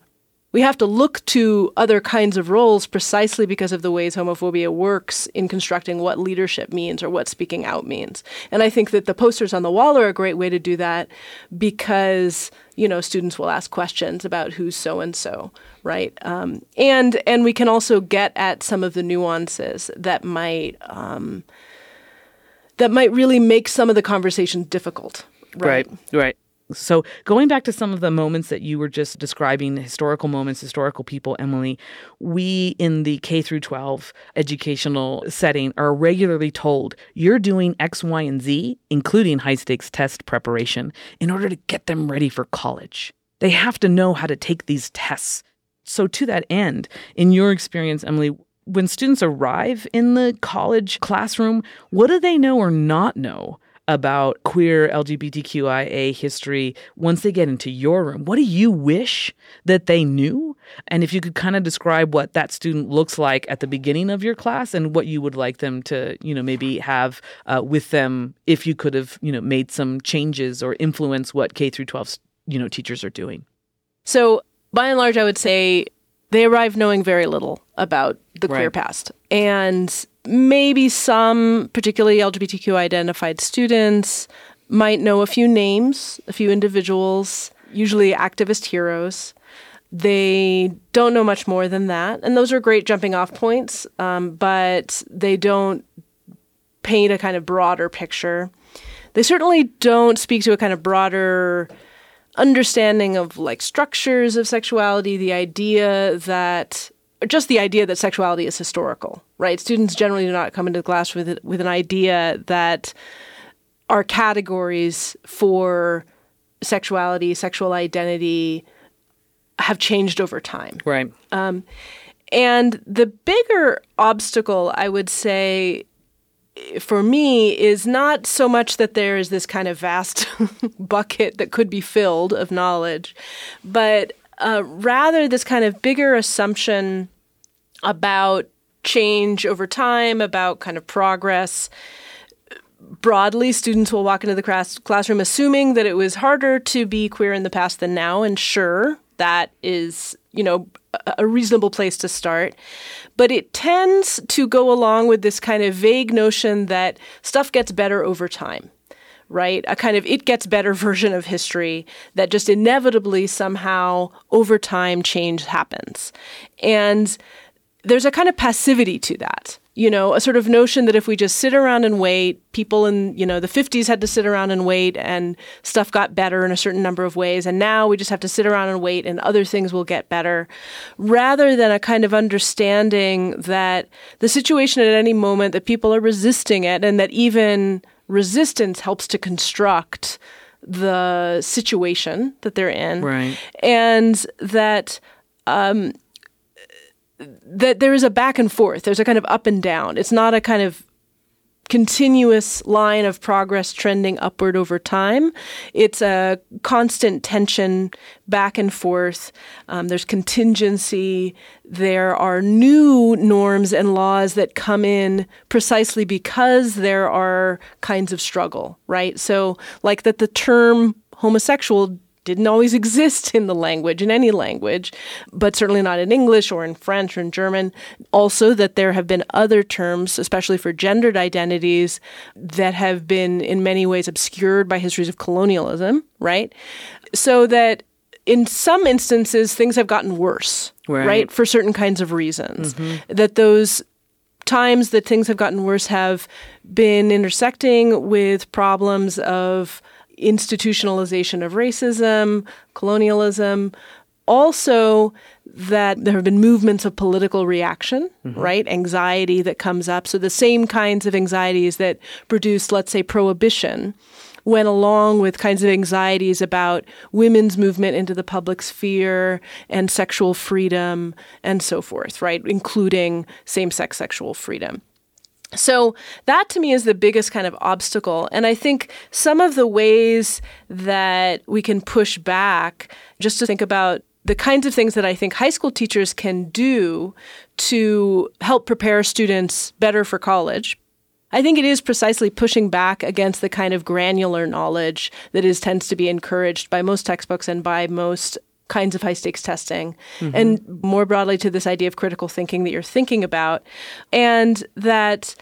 We have to look to other kinds of roles precisely because of the ways homophobia works in constructing what leadership means or what speaking out means. And I think that the posters on the wall are a great way to do that because you know students will ask questions about who's so and so right? Um, and and we can also get at some of the nuances that might um, that might really make some of the conversations difficult. Right. Right. right. So, going back to some of the moments that you were just describing, historical moments, historical people, Emily, we in the K through 12 educational setting are regularly told you're doing X, Y, and Z, including high stakes test preparation, in order to get them ready for college. They have to know how to take these tests. So, to that end, in your experience, Emily, when students arrive in the college classroom, what do they know or not know about queer LGBTQIA history once they get into your room? What do you wish that they knew? And if you could kind of describe what that student looks like at the beginning of your class and what you would like them to, you know, maybe have uh, with them if you could have, you know, made some changes or influence what K through 12, you know, teachers are doing. So by and large, I would say they arrive knowing very little about the right. queer past. And maybe some, particularly LGBTQ identified students, might know a few names, a few individuals, usually activist heroes. They don't know much more than that. And those are great jumping off points, um, but they don't paint a kind of broader picture. They certainly don't speak to a kind of broader understanding of like structures of sexuality, the idea that just the idea that sexuality is historical, right? Students generally do not come into the class with with an idea that our categories for sexuality, sexual identity have changed over time. Right. Um, and the bigger obstacle, I would say, for me is not so much that there is this kind of vast bucket that could be filled of knowledge, but uh, rather this kind of bigger assumption about change over time, about kind of progress. Broadly, students will walk into the class- classroom assuming that it was harder to be queer in the past than now, and sure, that is, you know, a reasonable place to start. But it tends to go along with this kind of vague notion that stuff gets better over time, right? A kind of it gets better version of history that just inevitably somehow over time change happens. And there's a kind of passivity to that you know, a sort of notion that if we just sit around and wait, people in, you know, the 50s had to sit around and wait and stuff got better in a certain number of ways. And now we just have to sit around and wait and other things will get better, rather than a kind of understanding that the situation at any moment, that people are resisting it and that even resistance helps to construct the situation that they're in. Right. And that, um, that there is a back and forth. There's a kind of up and down. It's not a kind of continuous line of progress trending upward over time. It's a constant tension back and forth. Um, there's contingency. There are new norms and laws that come in precisely because there are kinds of struggle, right? So, like that the term homosexual didn't always exist in the language, in any language, but certainly not in English or in French or in German. Also, that there have been other terms, especially for gendered identities, that have been in many ways obscured by histories of colonialism, right? So that in some instances, things have gotten worse, Right. right? For certain kinds of reasons. Mm-hmm. That those times that things have gotten worse have been intersecting with problems of institutionalization of racism, colonialism, also that there have been movements of political reaction, mm-hmm. right? Anxiety that comes up. So the same kinds of anxieties that produced, let's say, prohibition went along with kinds of anxieties about women's movement into the public sphere and sexual freedom and so forth, right? Including same sex sexual freedom. So that to me is the biggest kind of obstacle. And I think some of the ways that we can push back, just to think about the kinds of things that I think high school teachers can do to help prepare students better for college. I think it is precisely pushing back against the kind of granular knowledge that is tends to be encouraged by most textbooks and by most kinds of high stakes testing mm-hmm. and more broadly to this idea of critical thinking that you're thinking about. And that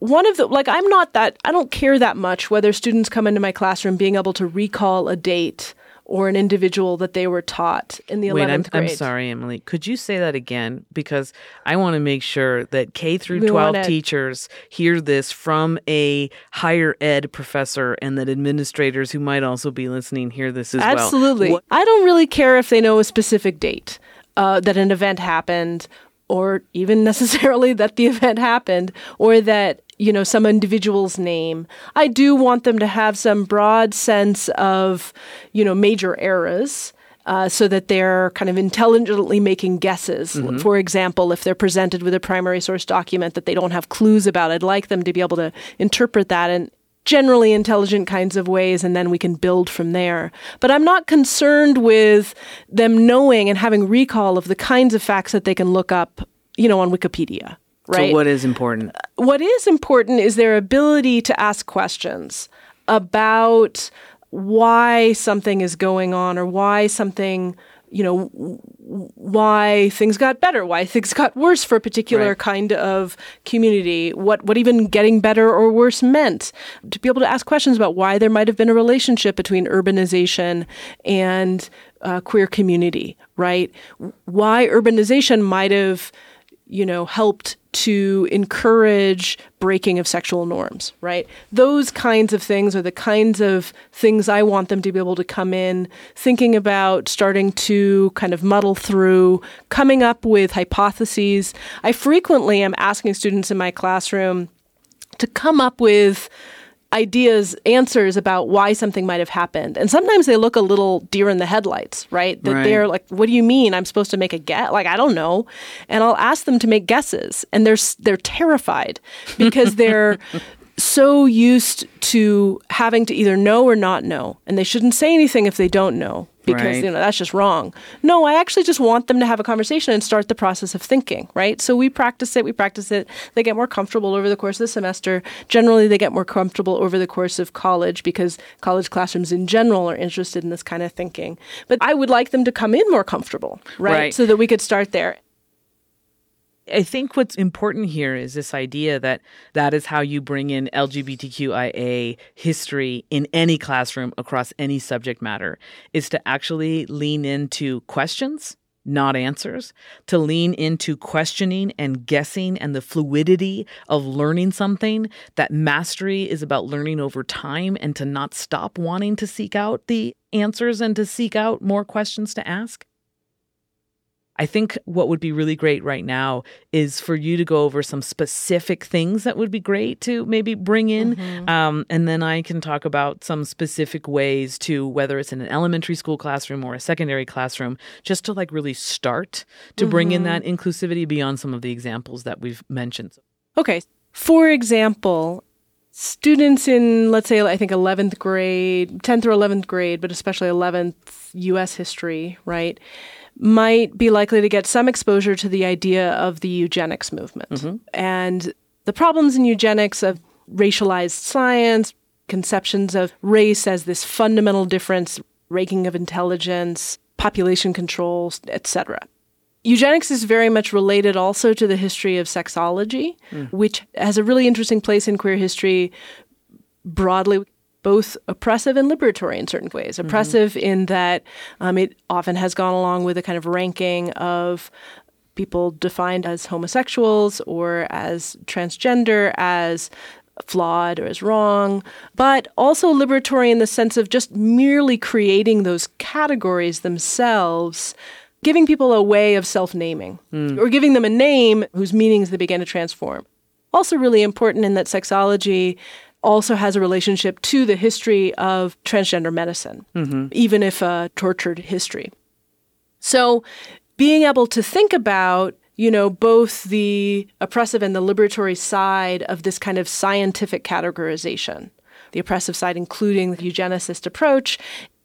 one of the like i'm not that i don't care that much whether students come into my classroom being able to recall a date or an individual that they were taught in the 11th Wait, I'm, grade I'm sorry, Emily. Could you say that again? Because I want to make sure that K through 12 wanna- teachers hear this from a higher ed professor and that administrators who might also be listening hear this as well. Absolutely. I don't really care if they know a specific date uh, that an event happened, or even necessarily that the event happened, or that you know some individual's name. I do want them to have some broad sense of you know major eras. Uh, so that they're kind of intelligently making guesses. For example, if they're presented with a primary source document that they don't have clues about, I'd like them to be able to interpret that in generally intelligent kinds of ways, and then we can build from there. But I'm not concerned with them knowing and having recall of the kinds of facts that they can look up, you know, on Wikipedia. Right. So, what is important? Uh, what is important is their ability to ask questions about why something is going on or why something you know why things got better why things got worse for a particular Right. kind of community what what even getting better or worse meant to be able to ask questions about why there might have been a relationship between urbanization and uh, queer community right why urbanization might have you know, helped to encourage breaking of sexual norms, right? Those kinds of things are the kinds of things I want them to be able to come in thinking about, starting to kind of muddle through, coming up with hypotheses. I frequently am asking students in my classroom to come up with ideas, answers about why something might have happened. And sometimes they look a little deer in the headlights, right? That Right. they're like, what do you mean I'm supposed to make a guess? Like, I don't know. And I'll ask them to make guesses. And they're, they're terrified because they're so used to having to either know or not know. And they shouldn't say anything if they don't know because, Right. you know, that's just wrong. No, I actually just want them to have a conversation and start the process of thinking, right? So we practice it, we practice it. They get more comfortable over the course of the semester. Generally, they get more comfortable over the course of college because college classrooms in general are interested in this kind of thinking. But I would like them to come in more comfortable, right? Right. So that we could start there. I think what's important here is this idea that that is how you bring in LGBTQIA history in any classroom across any subject matter is to actually lean into questions, not answers, to lean into questioning and guessing and the fluidity of learning something, that mastery is about learning over time and to not stop wanting to seek out the answers and to seek out more questions to ask. I think what would be really great right now is for you to go over some specific things that would be great to maybe bring in. Mm-hmm. Um, and then I can talk about some specific ways to, whether it's in an elementary school classroom or a secondary classroom, just to like really start to mm-hmm. bring in mm-hmm. that inclusivity beyond some of the examples that we've mentioned. Okay. For example, students in, let's say, I think 11th grade, 10th or 11th grade, but especially 11th US history, right? Might be likely to get some exposure to the idea of the eugenics movement mm-hmm. and the problems in eugenics of racialized science, conceptions of race as this fundamental difference, ranking of intelligence, population control, etc. Eugenics is very much related also to the history of sexology, mm. which has a really interesting place in queer history broadly both oppressive and liberatory in certain ways. Mm-hmm. Oppressive mm-hmm. in that um, it often has gone along with a kind of ranking of people defined as homosexuals or as transgender as flawed or as wrong, but also liberatory in the sense of just merely creating those categories themselves. Giving people a way of self naming mm. or giving them a name whose meanings they begin to transform. Also, really important in that sexology also has a relationship to the history of transgender medicine, mm-hmm. even if a tortured history. So, being able to think about you know, both the oppressive and the liberatory side of this kind of scientific categorization. The oppressive side, including the eugenicist approach,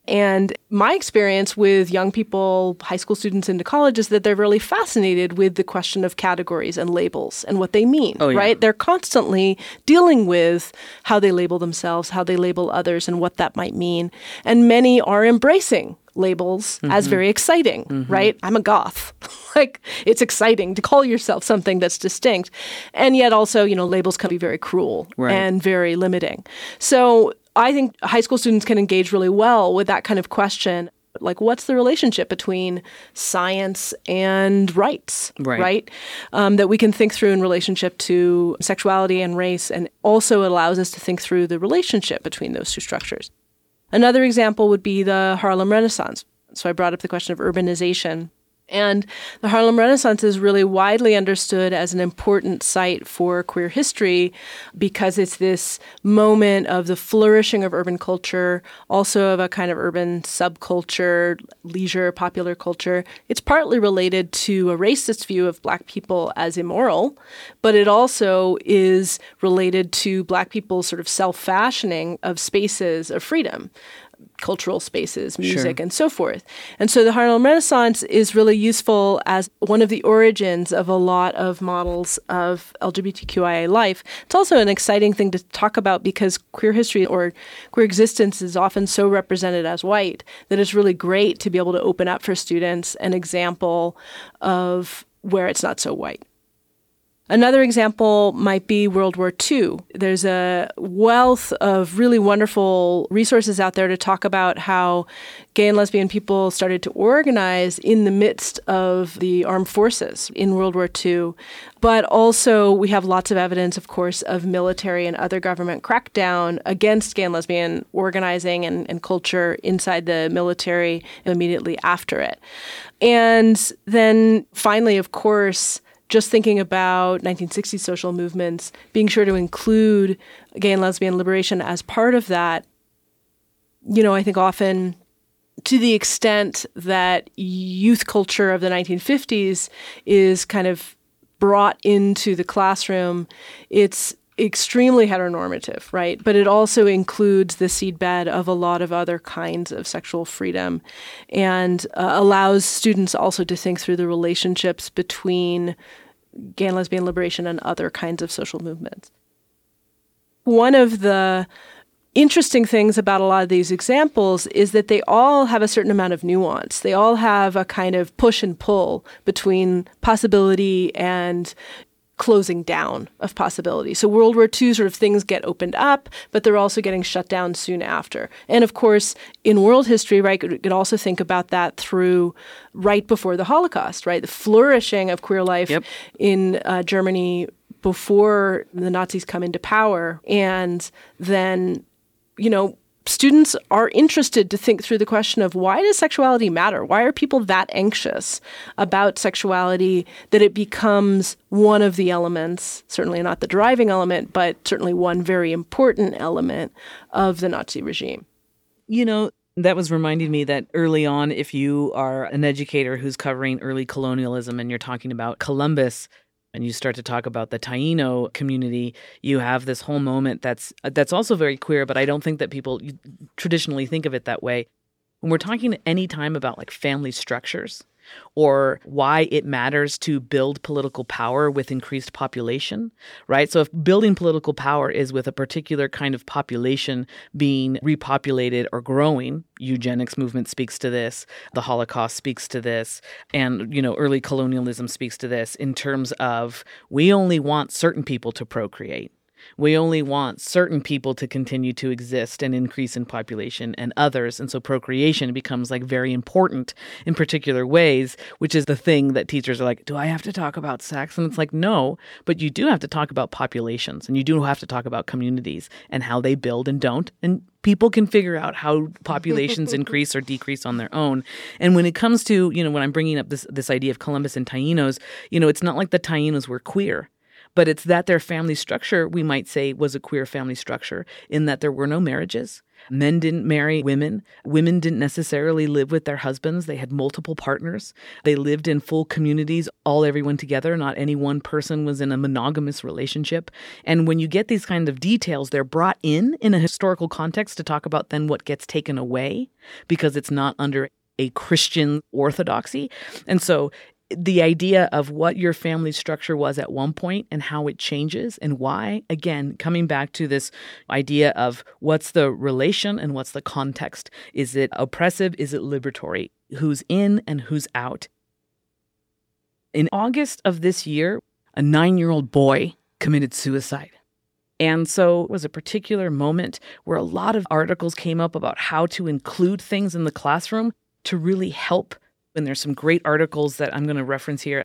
and my experience with young people, high school students into college, is that they're really fascinated with the question of categories and labels and what they mean, oh, yeah. right? They're constantly dealing with how they label themselves, how they label others, and what that might mean. And many are embracing labels mm-hmm. as very exciting, mm-hmm. right? I'm a goth. like it's exciting to call yourself something that's distinct. And yet also, you know, labels can be very cruel right. and very limiting. So I think high school students can engage really well with that kind of question. Like, what's the relationship between science and rights, right? right? Um, that we can think through in relationship to sexuality and race, and also it allows us to think through the relationship between those two structures. Another example would be the Harlem Renaissance. So I brought up the question of urbanization and the Harlem Renaissance is really widely understood as an important site for queer history because it's this moment of the flourishing of urban culture, also of a kind of urban subculture, leisure, popular culture. It's partly related to a racist view of black people as immoral, but it also is related to black people's sort of self fashioning of spaces of freedom cultural spaces, music, sure. and so forth. And so the Harlem Renaissance is really useful as one of the origins of a lot of models of LGBTQIA life. It's also an exciting thing to talk about because queer history or queer existence is often so represented as white that it's really great to be able to open up for students an example of where it's not so white. Another example might be World War II. There's a wealth of really wonderful resources out there to talk about how gay and lesbian people started to organize in the midst of the armed forces in World War II. But also, we have lots of evidence, of course, of military and other government crackdown against gay and lesbian organizing and, and culture inside the military immediately after it. And then finally, of course, just thinking about 1960s social movements, being sure to include gay and lesbian liberation as part of that, you know, I think often to the extent that youth culture of the 1950s is kind of brought into the classroom, it's extremely heteronormative, right? But it also includes the seedbed of a lot of other kinds of sexual freedom and uh, allows students also to think through the relationships between gay and lesbian liberation and other kinds of social movements. One of the interesting things about a lot of these examples is that they all have a certain amount of nuance. They all have a kind of push and pull between possibility and closing down of possibility. So World War II sort of things get opened up, but they're also getting shut down soon after. And of course, in world history, right, you could also think about that through right before the Holocaust, right? The flourishing of queer life Yep. in uh, Germany before the Nazis come into power. And then, you know, students are interested to think through the question of why does sexuality matter? Why are people that anxious about sexuality that it becomes one of the elements, certainly not the driving element, but certainly one very important element of the Nazi regime? You know, that was reminding me that early on, if you are an educator who's covering early colonialism and you're talking about Columbus, and you start to talk about the Taino community, you have this whole moment that's uh, that's also very queer, but I don't think that people traditionally think of it that way. When we're talking any time about like family structures or why it matters to build political power with increased population, right? So if building political power is with a particular kind of population being repopulated or growing, eugenics movement speaks to this, the Holocaust speaks to this, and you know, early colonialism speaks to this in terms of we only want certain people to procreate. We only want certain people to continue to exist and increase in population and others. And so procreation becomes like very important in particular ways, which is the thing that teachers are like, do I have to talk about sex? And it's like, no, but you do have to talk about populations and you do have to talk about communities and how they build and don't. And people can figure out how populations increase or decrease on their own. And when it comes to, you know, when I'm bringing up this, this idea of Columbus and Tainos, you know, it's not like the Tainos were queer but it's that their family structure, we might say, was a queer family structure in that there were no marriages. Men didn't marry women. Women didn't necessarily live with their husbands. They had multiple partners. They lived in full communities, all everyone together. Not any one person was in a monogamous relationship. And when you get these kind of details, they're brought in in a historical context to talk about then what gets taken away because it's not under a Christian orthodoxy. And so the idea of what your family structure was at one point and how it changes and why again coming back to this idea of what's the relation and what's the context. Is it oppressive? Is it liberatory? Who's in and who's out? In august of this year a 9-year-old boy committed suicide. And so it was a particular moment where a lot of articles came up about how to include things in the classroom to really help and there's some great articles that I'm going to reference here.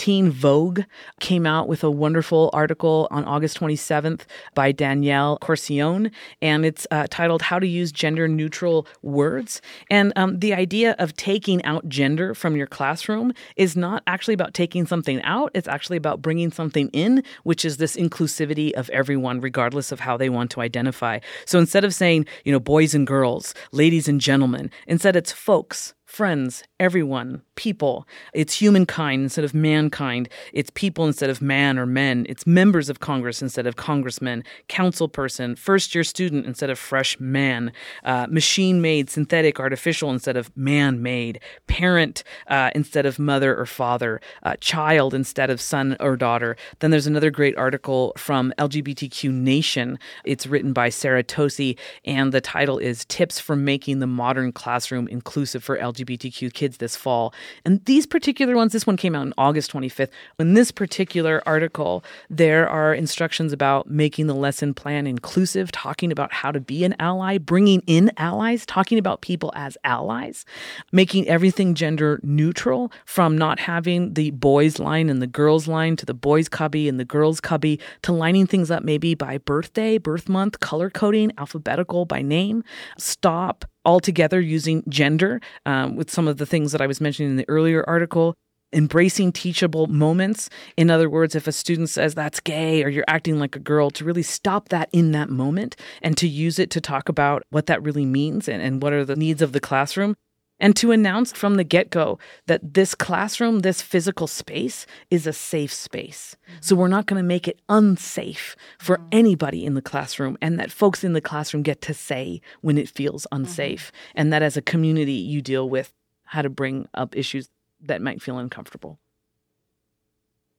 Teen Vogue came out with a wonderful article on August 27th by Danielle Corcione, and it's uh, titled How to Use Gender Neutral Words. And um, the idea of taking out gender from your classroom is not actually about taking something out, it's actually about bringing something in, which is this inclusivity of everyone, regardless of how they want to identify. So instead of saying, you know, boys and girls, ladies and gentlemen, instead it's folks friends, everyone, people. It's humankind instead of mankind. It's people instead of man or men. It's members of Congress instead of congressmen, council person, first year student instead of fresh man, uh, machine made, synthetic, artificial instead of man made, parent uh, instead of mother or father, uh, child instead of son or daughter. Then there's another great article from LGBTQ Nation. It's written by Sarah Tosi, and the title is Tips for Making the Modern Classroom Inclusive for LGBTQ. LGBTQ kids this fall. And these particular ones, this one came out on August 25th. In this particular article, there are instructions about making the lesson plan inclusive, talking about how to be an ally, bringing in allies, talking about people as allies, making everything gender neutral from not having the boys line and the girls line to the boys cubby and the girls cubby to lining things up maybe by birthday, birth month, color coding, alphabetical by name. Stop altogether using gender um, with some of the things that I was mentioning in the earlier article. Embracing teachable moments. In other words, if a student says that's gay or you're acting like a girl, to really stop that in that moment and to use it to talk about what that really means and, and what are the needs of the classroom and to announce from the get go that this classroom, this physical space, is a safe space. Mm-hmm. So we're not going to make it unsafe for mm-hmm. anybody in the classroom, and that folks in the classroom get to say when it feels mm-hmm. unsafe, and that as a community, you deal with how to bring up issues that might feel uncomfortable.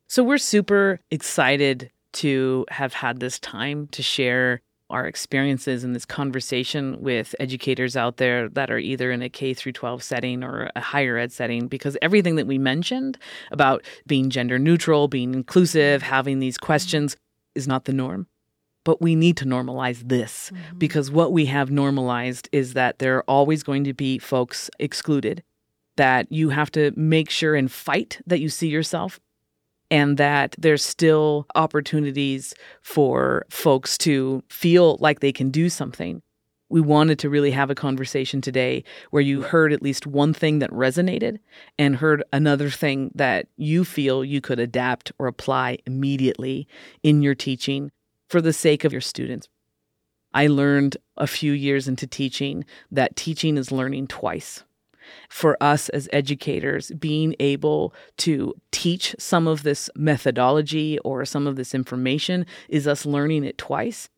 So we're super excited to have had this time to share our experiences in this conversation with educators out there that are either in a K through 12 setting or a higher ed setting because everything that we mentioned about being gender neutral, being inclusive, having these questions is not the norm. But we need to normalize this mm-hmm. because what we have normalized is that there are always going to be folks excluded, that you have to make sure and fight that you see yourself and that there's still opportunities for folks to feel like they can do something. We wanted to really have a conversation today where you heard at least one thing that resonated and heard another thing that you feel you could adapt or apply immediately in your teaching for the sake of your students. I learned a few years into teaching that teaching is learning twice for us as educators being able to teach some of this methodology or some of this information is us learning it twice.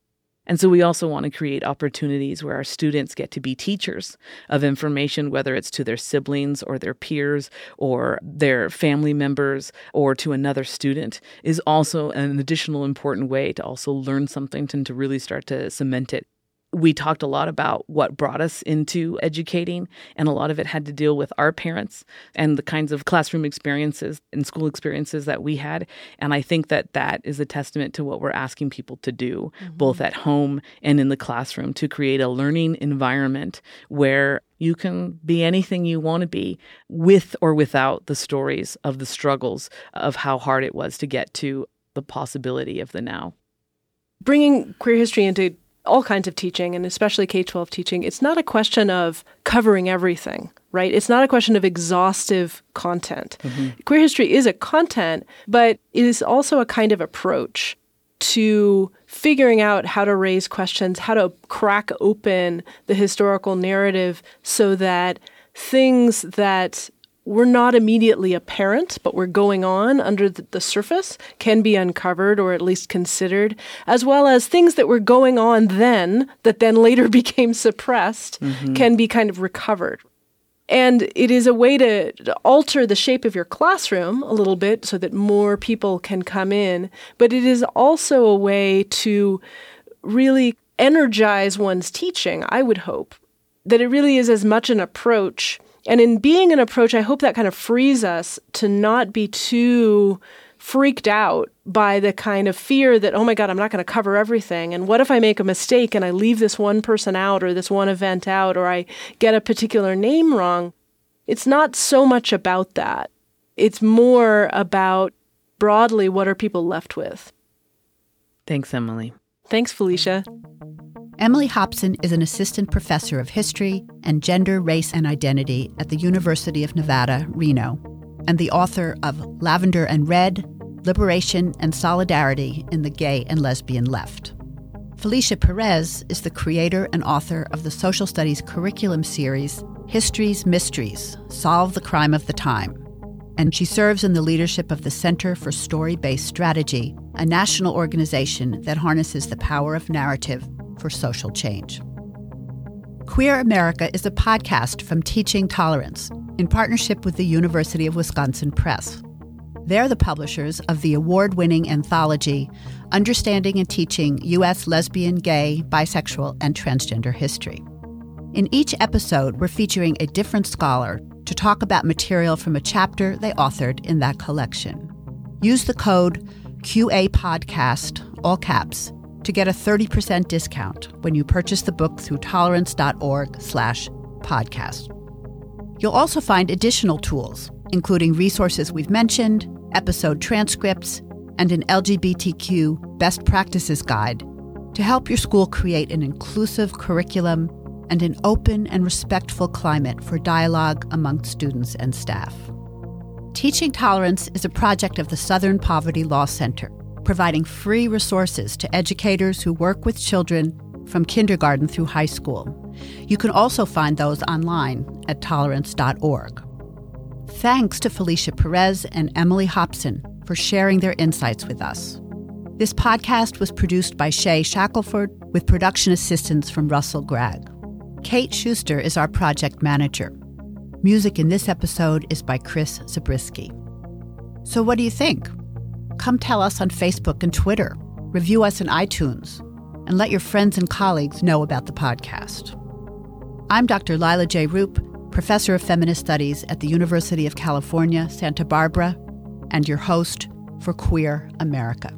And so we also want to create opportunities where our students get to be teachers of information, whether it's to their siblings or their peers or their family members or to another student, is also an additional important way to also learn something and to really start to cement it we talked a lot about what brought us into educating, and a lot of it had to deal with our parents and the kinds of classroom experiences and school experiences that we had. And I think that that is a testament to what we're asking people to do, mm-hmm. both at home and in the classroom, to create a learning environment where you can be anything you want to be with or without the stories of the struggles of how hard it was to get to the possibility of the now. Bringing queer history into all kinds of teaching and especially K 12 teaching, it's not a question of covering everything, right? It's not a question of exhaustive content. Mm-hmm. Queer history is a content, but it is also a kind of approach to figuring out how to raise questions, how to crack open the historical narrative so that things that were not immediately apparent, but were going on under the, surface, can be uncovered or at least considered, as well as things that were going on then that then later became suppressed mm-hmm. can be kind of recovered. And it is a way to, to alter the shape of your classroom a little bit so that more people can come in, but it is also a way to really energize one's teaching, I would hope. That it really is as much an approach and in being an approach, I hope that kind of frees us to not be too freaked out by the kind of fear that, oh my God, I'm not going to cover everything. And what if I make a mistake and I leave this one person out or this one event out or I get a particular name wrong? It's not so much about that. It's more about broadly what are people left with. Thanks, Emily. Thanks, Felicia. Emily Hobson is an assistant professor of history and gender, race, and identity at the University of Nevada, Reno, and the author of Lavender and Red Liberation and Solidarity in the Gay and Lesbian Left. Felicia Perez is the creator and author of the social studies curriculum series History's Mysteries Solve the Crime of the Time. And she serves in the leadership of the Center for Story Based Strategy, a national organization that harnesses the power of narrative for social change. Queer America is a podcast from Teaching Tolerance in partnership with the University of Wisconsin Press. They're the publishers of the award winning anthology Understanding and Teaching U.S. Lesbian, Gay, Bisexual, and Transgender History. In each episode, we're featuring a different scholar to talk about material from a chapter they authored in that collection. Use the code QA Podcast, all caps, to get a 30% discount when you purchase the book through tolerance.org slash podcast. You'll also find additional tools, including resources we've mentioned, episode transcripts, and an LGBTQ best practices guide to help your school create an inclusive curriculum and an open and respectful climate for dialogue among students and staff. Teaching Tolerance is a project of the Southern Poverty Law Center providing free resources to educators who work with children from kindergarten through high school. You can also find those online at tolerance.org. Thanks to Felicia Perez and Emily Hobson for sharing their insights with us. This podcast was produced by Shay Shackelford with production assistance from Russell Gregg. Kate Shuster is our project manager. Music in this episode is by Chris Zabriskie. So, what do you think? Come tell us on Facebook and Twitter. Review us in iTunes. and let your friends and colleagues know about the podcast. I'm Dr. Leila J. Rupp, professor of feminist studies at the University of California, Santa Barbara, and your host for Queer America.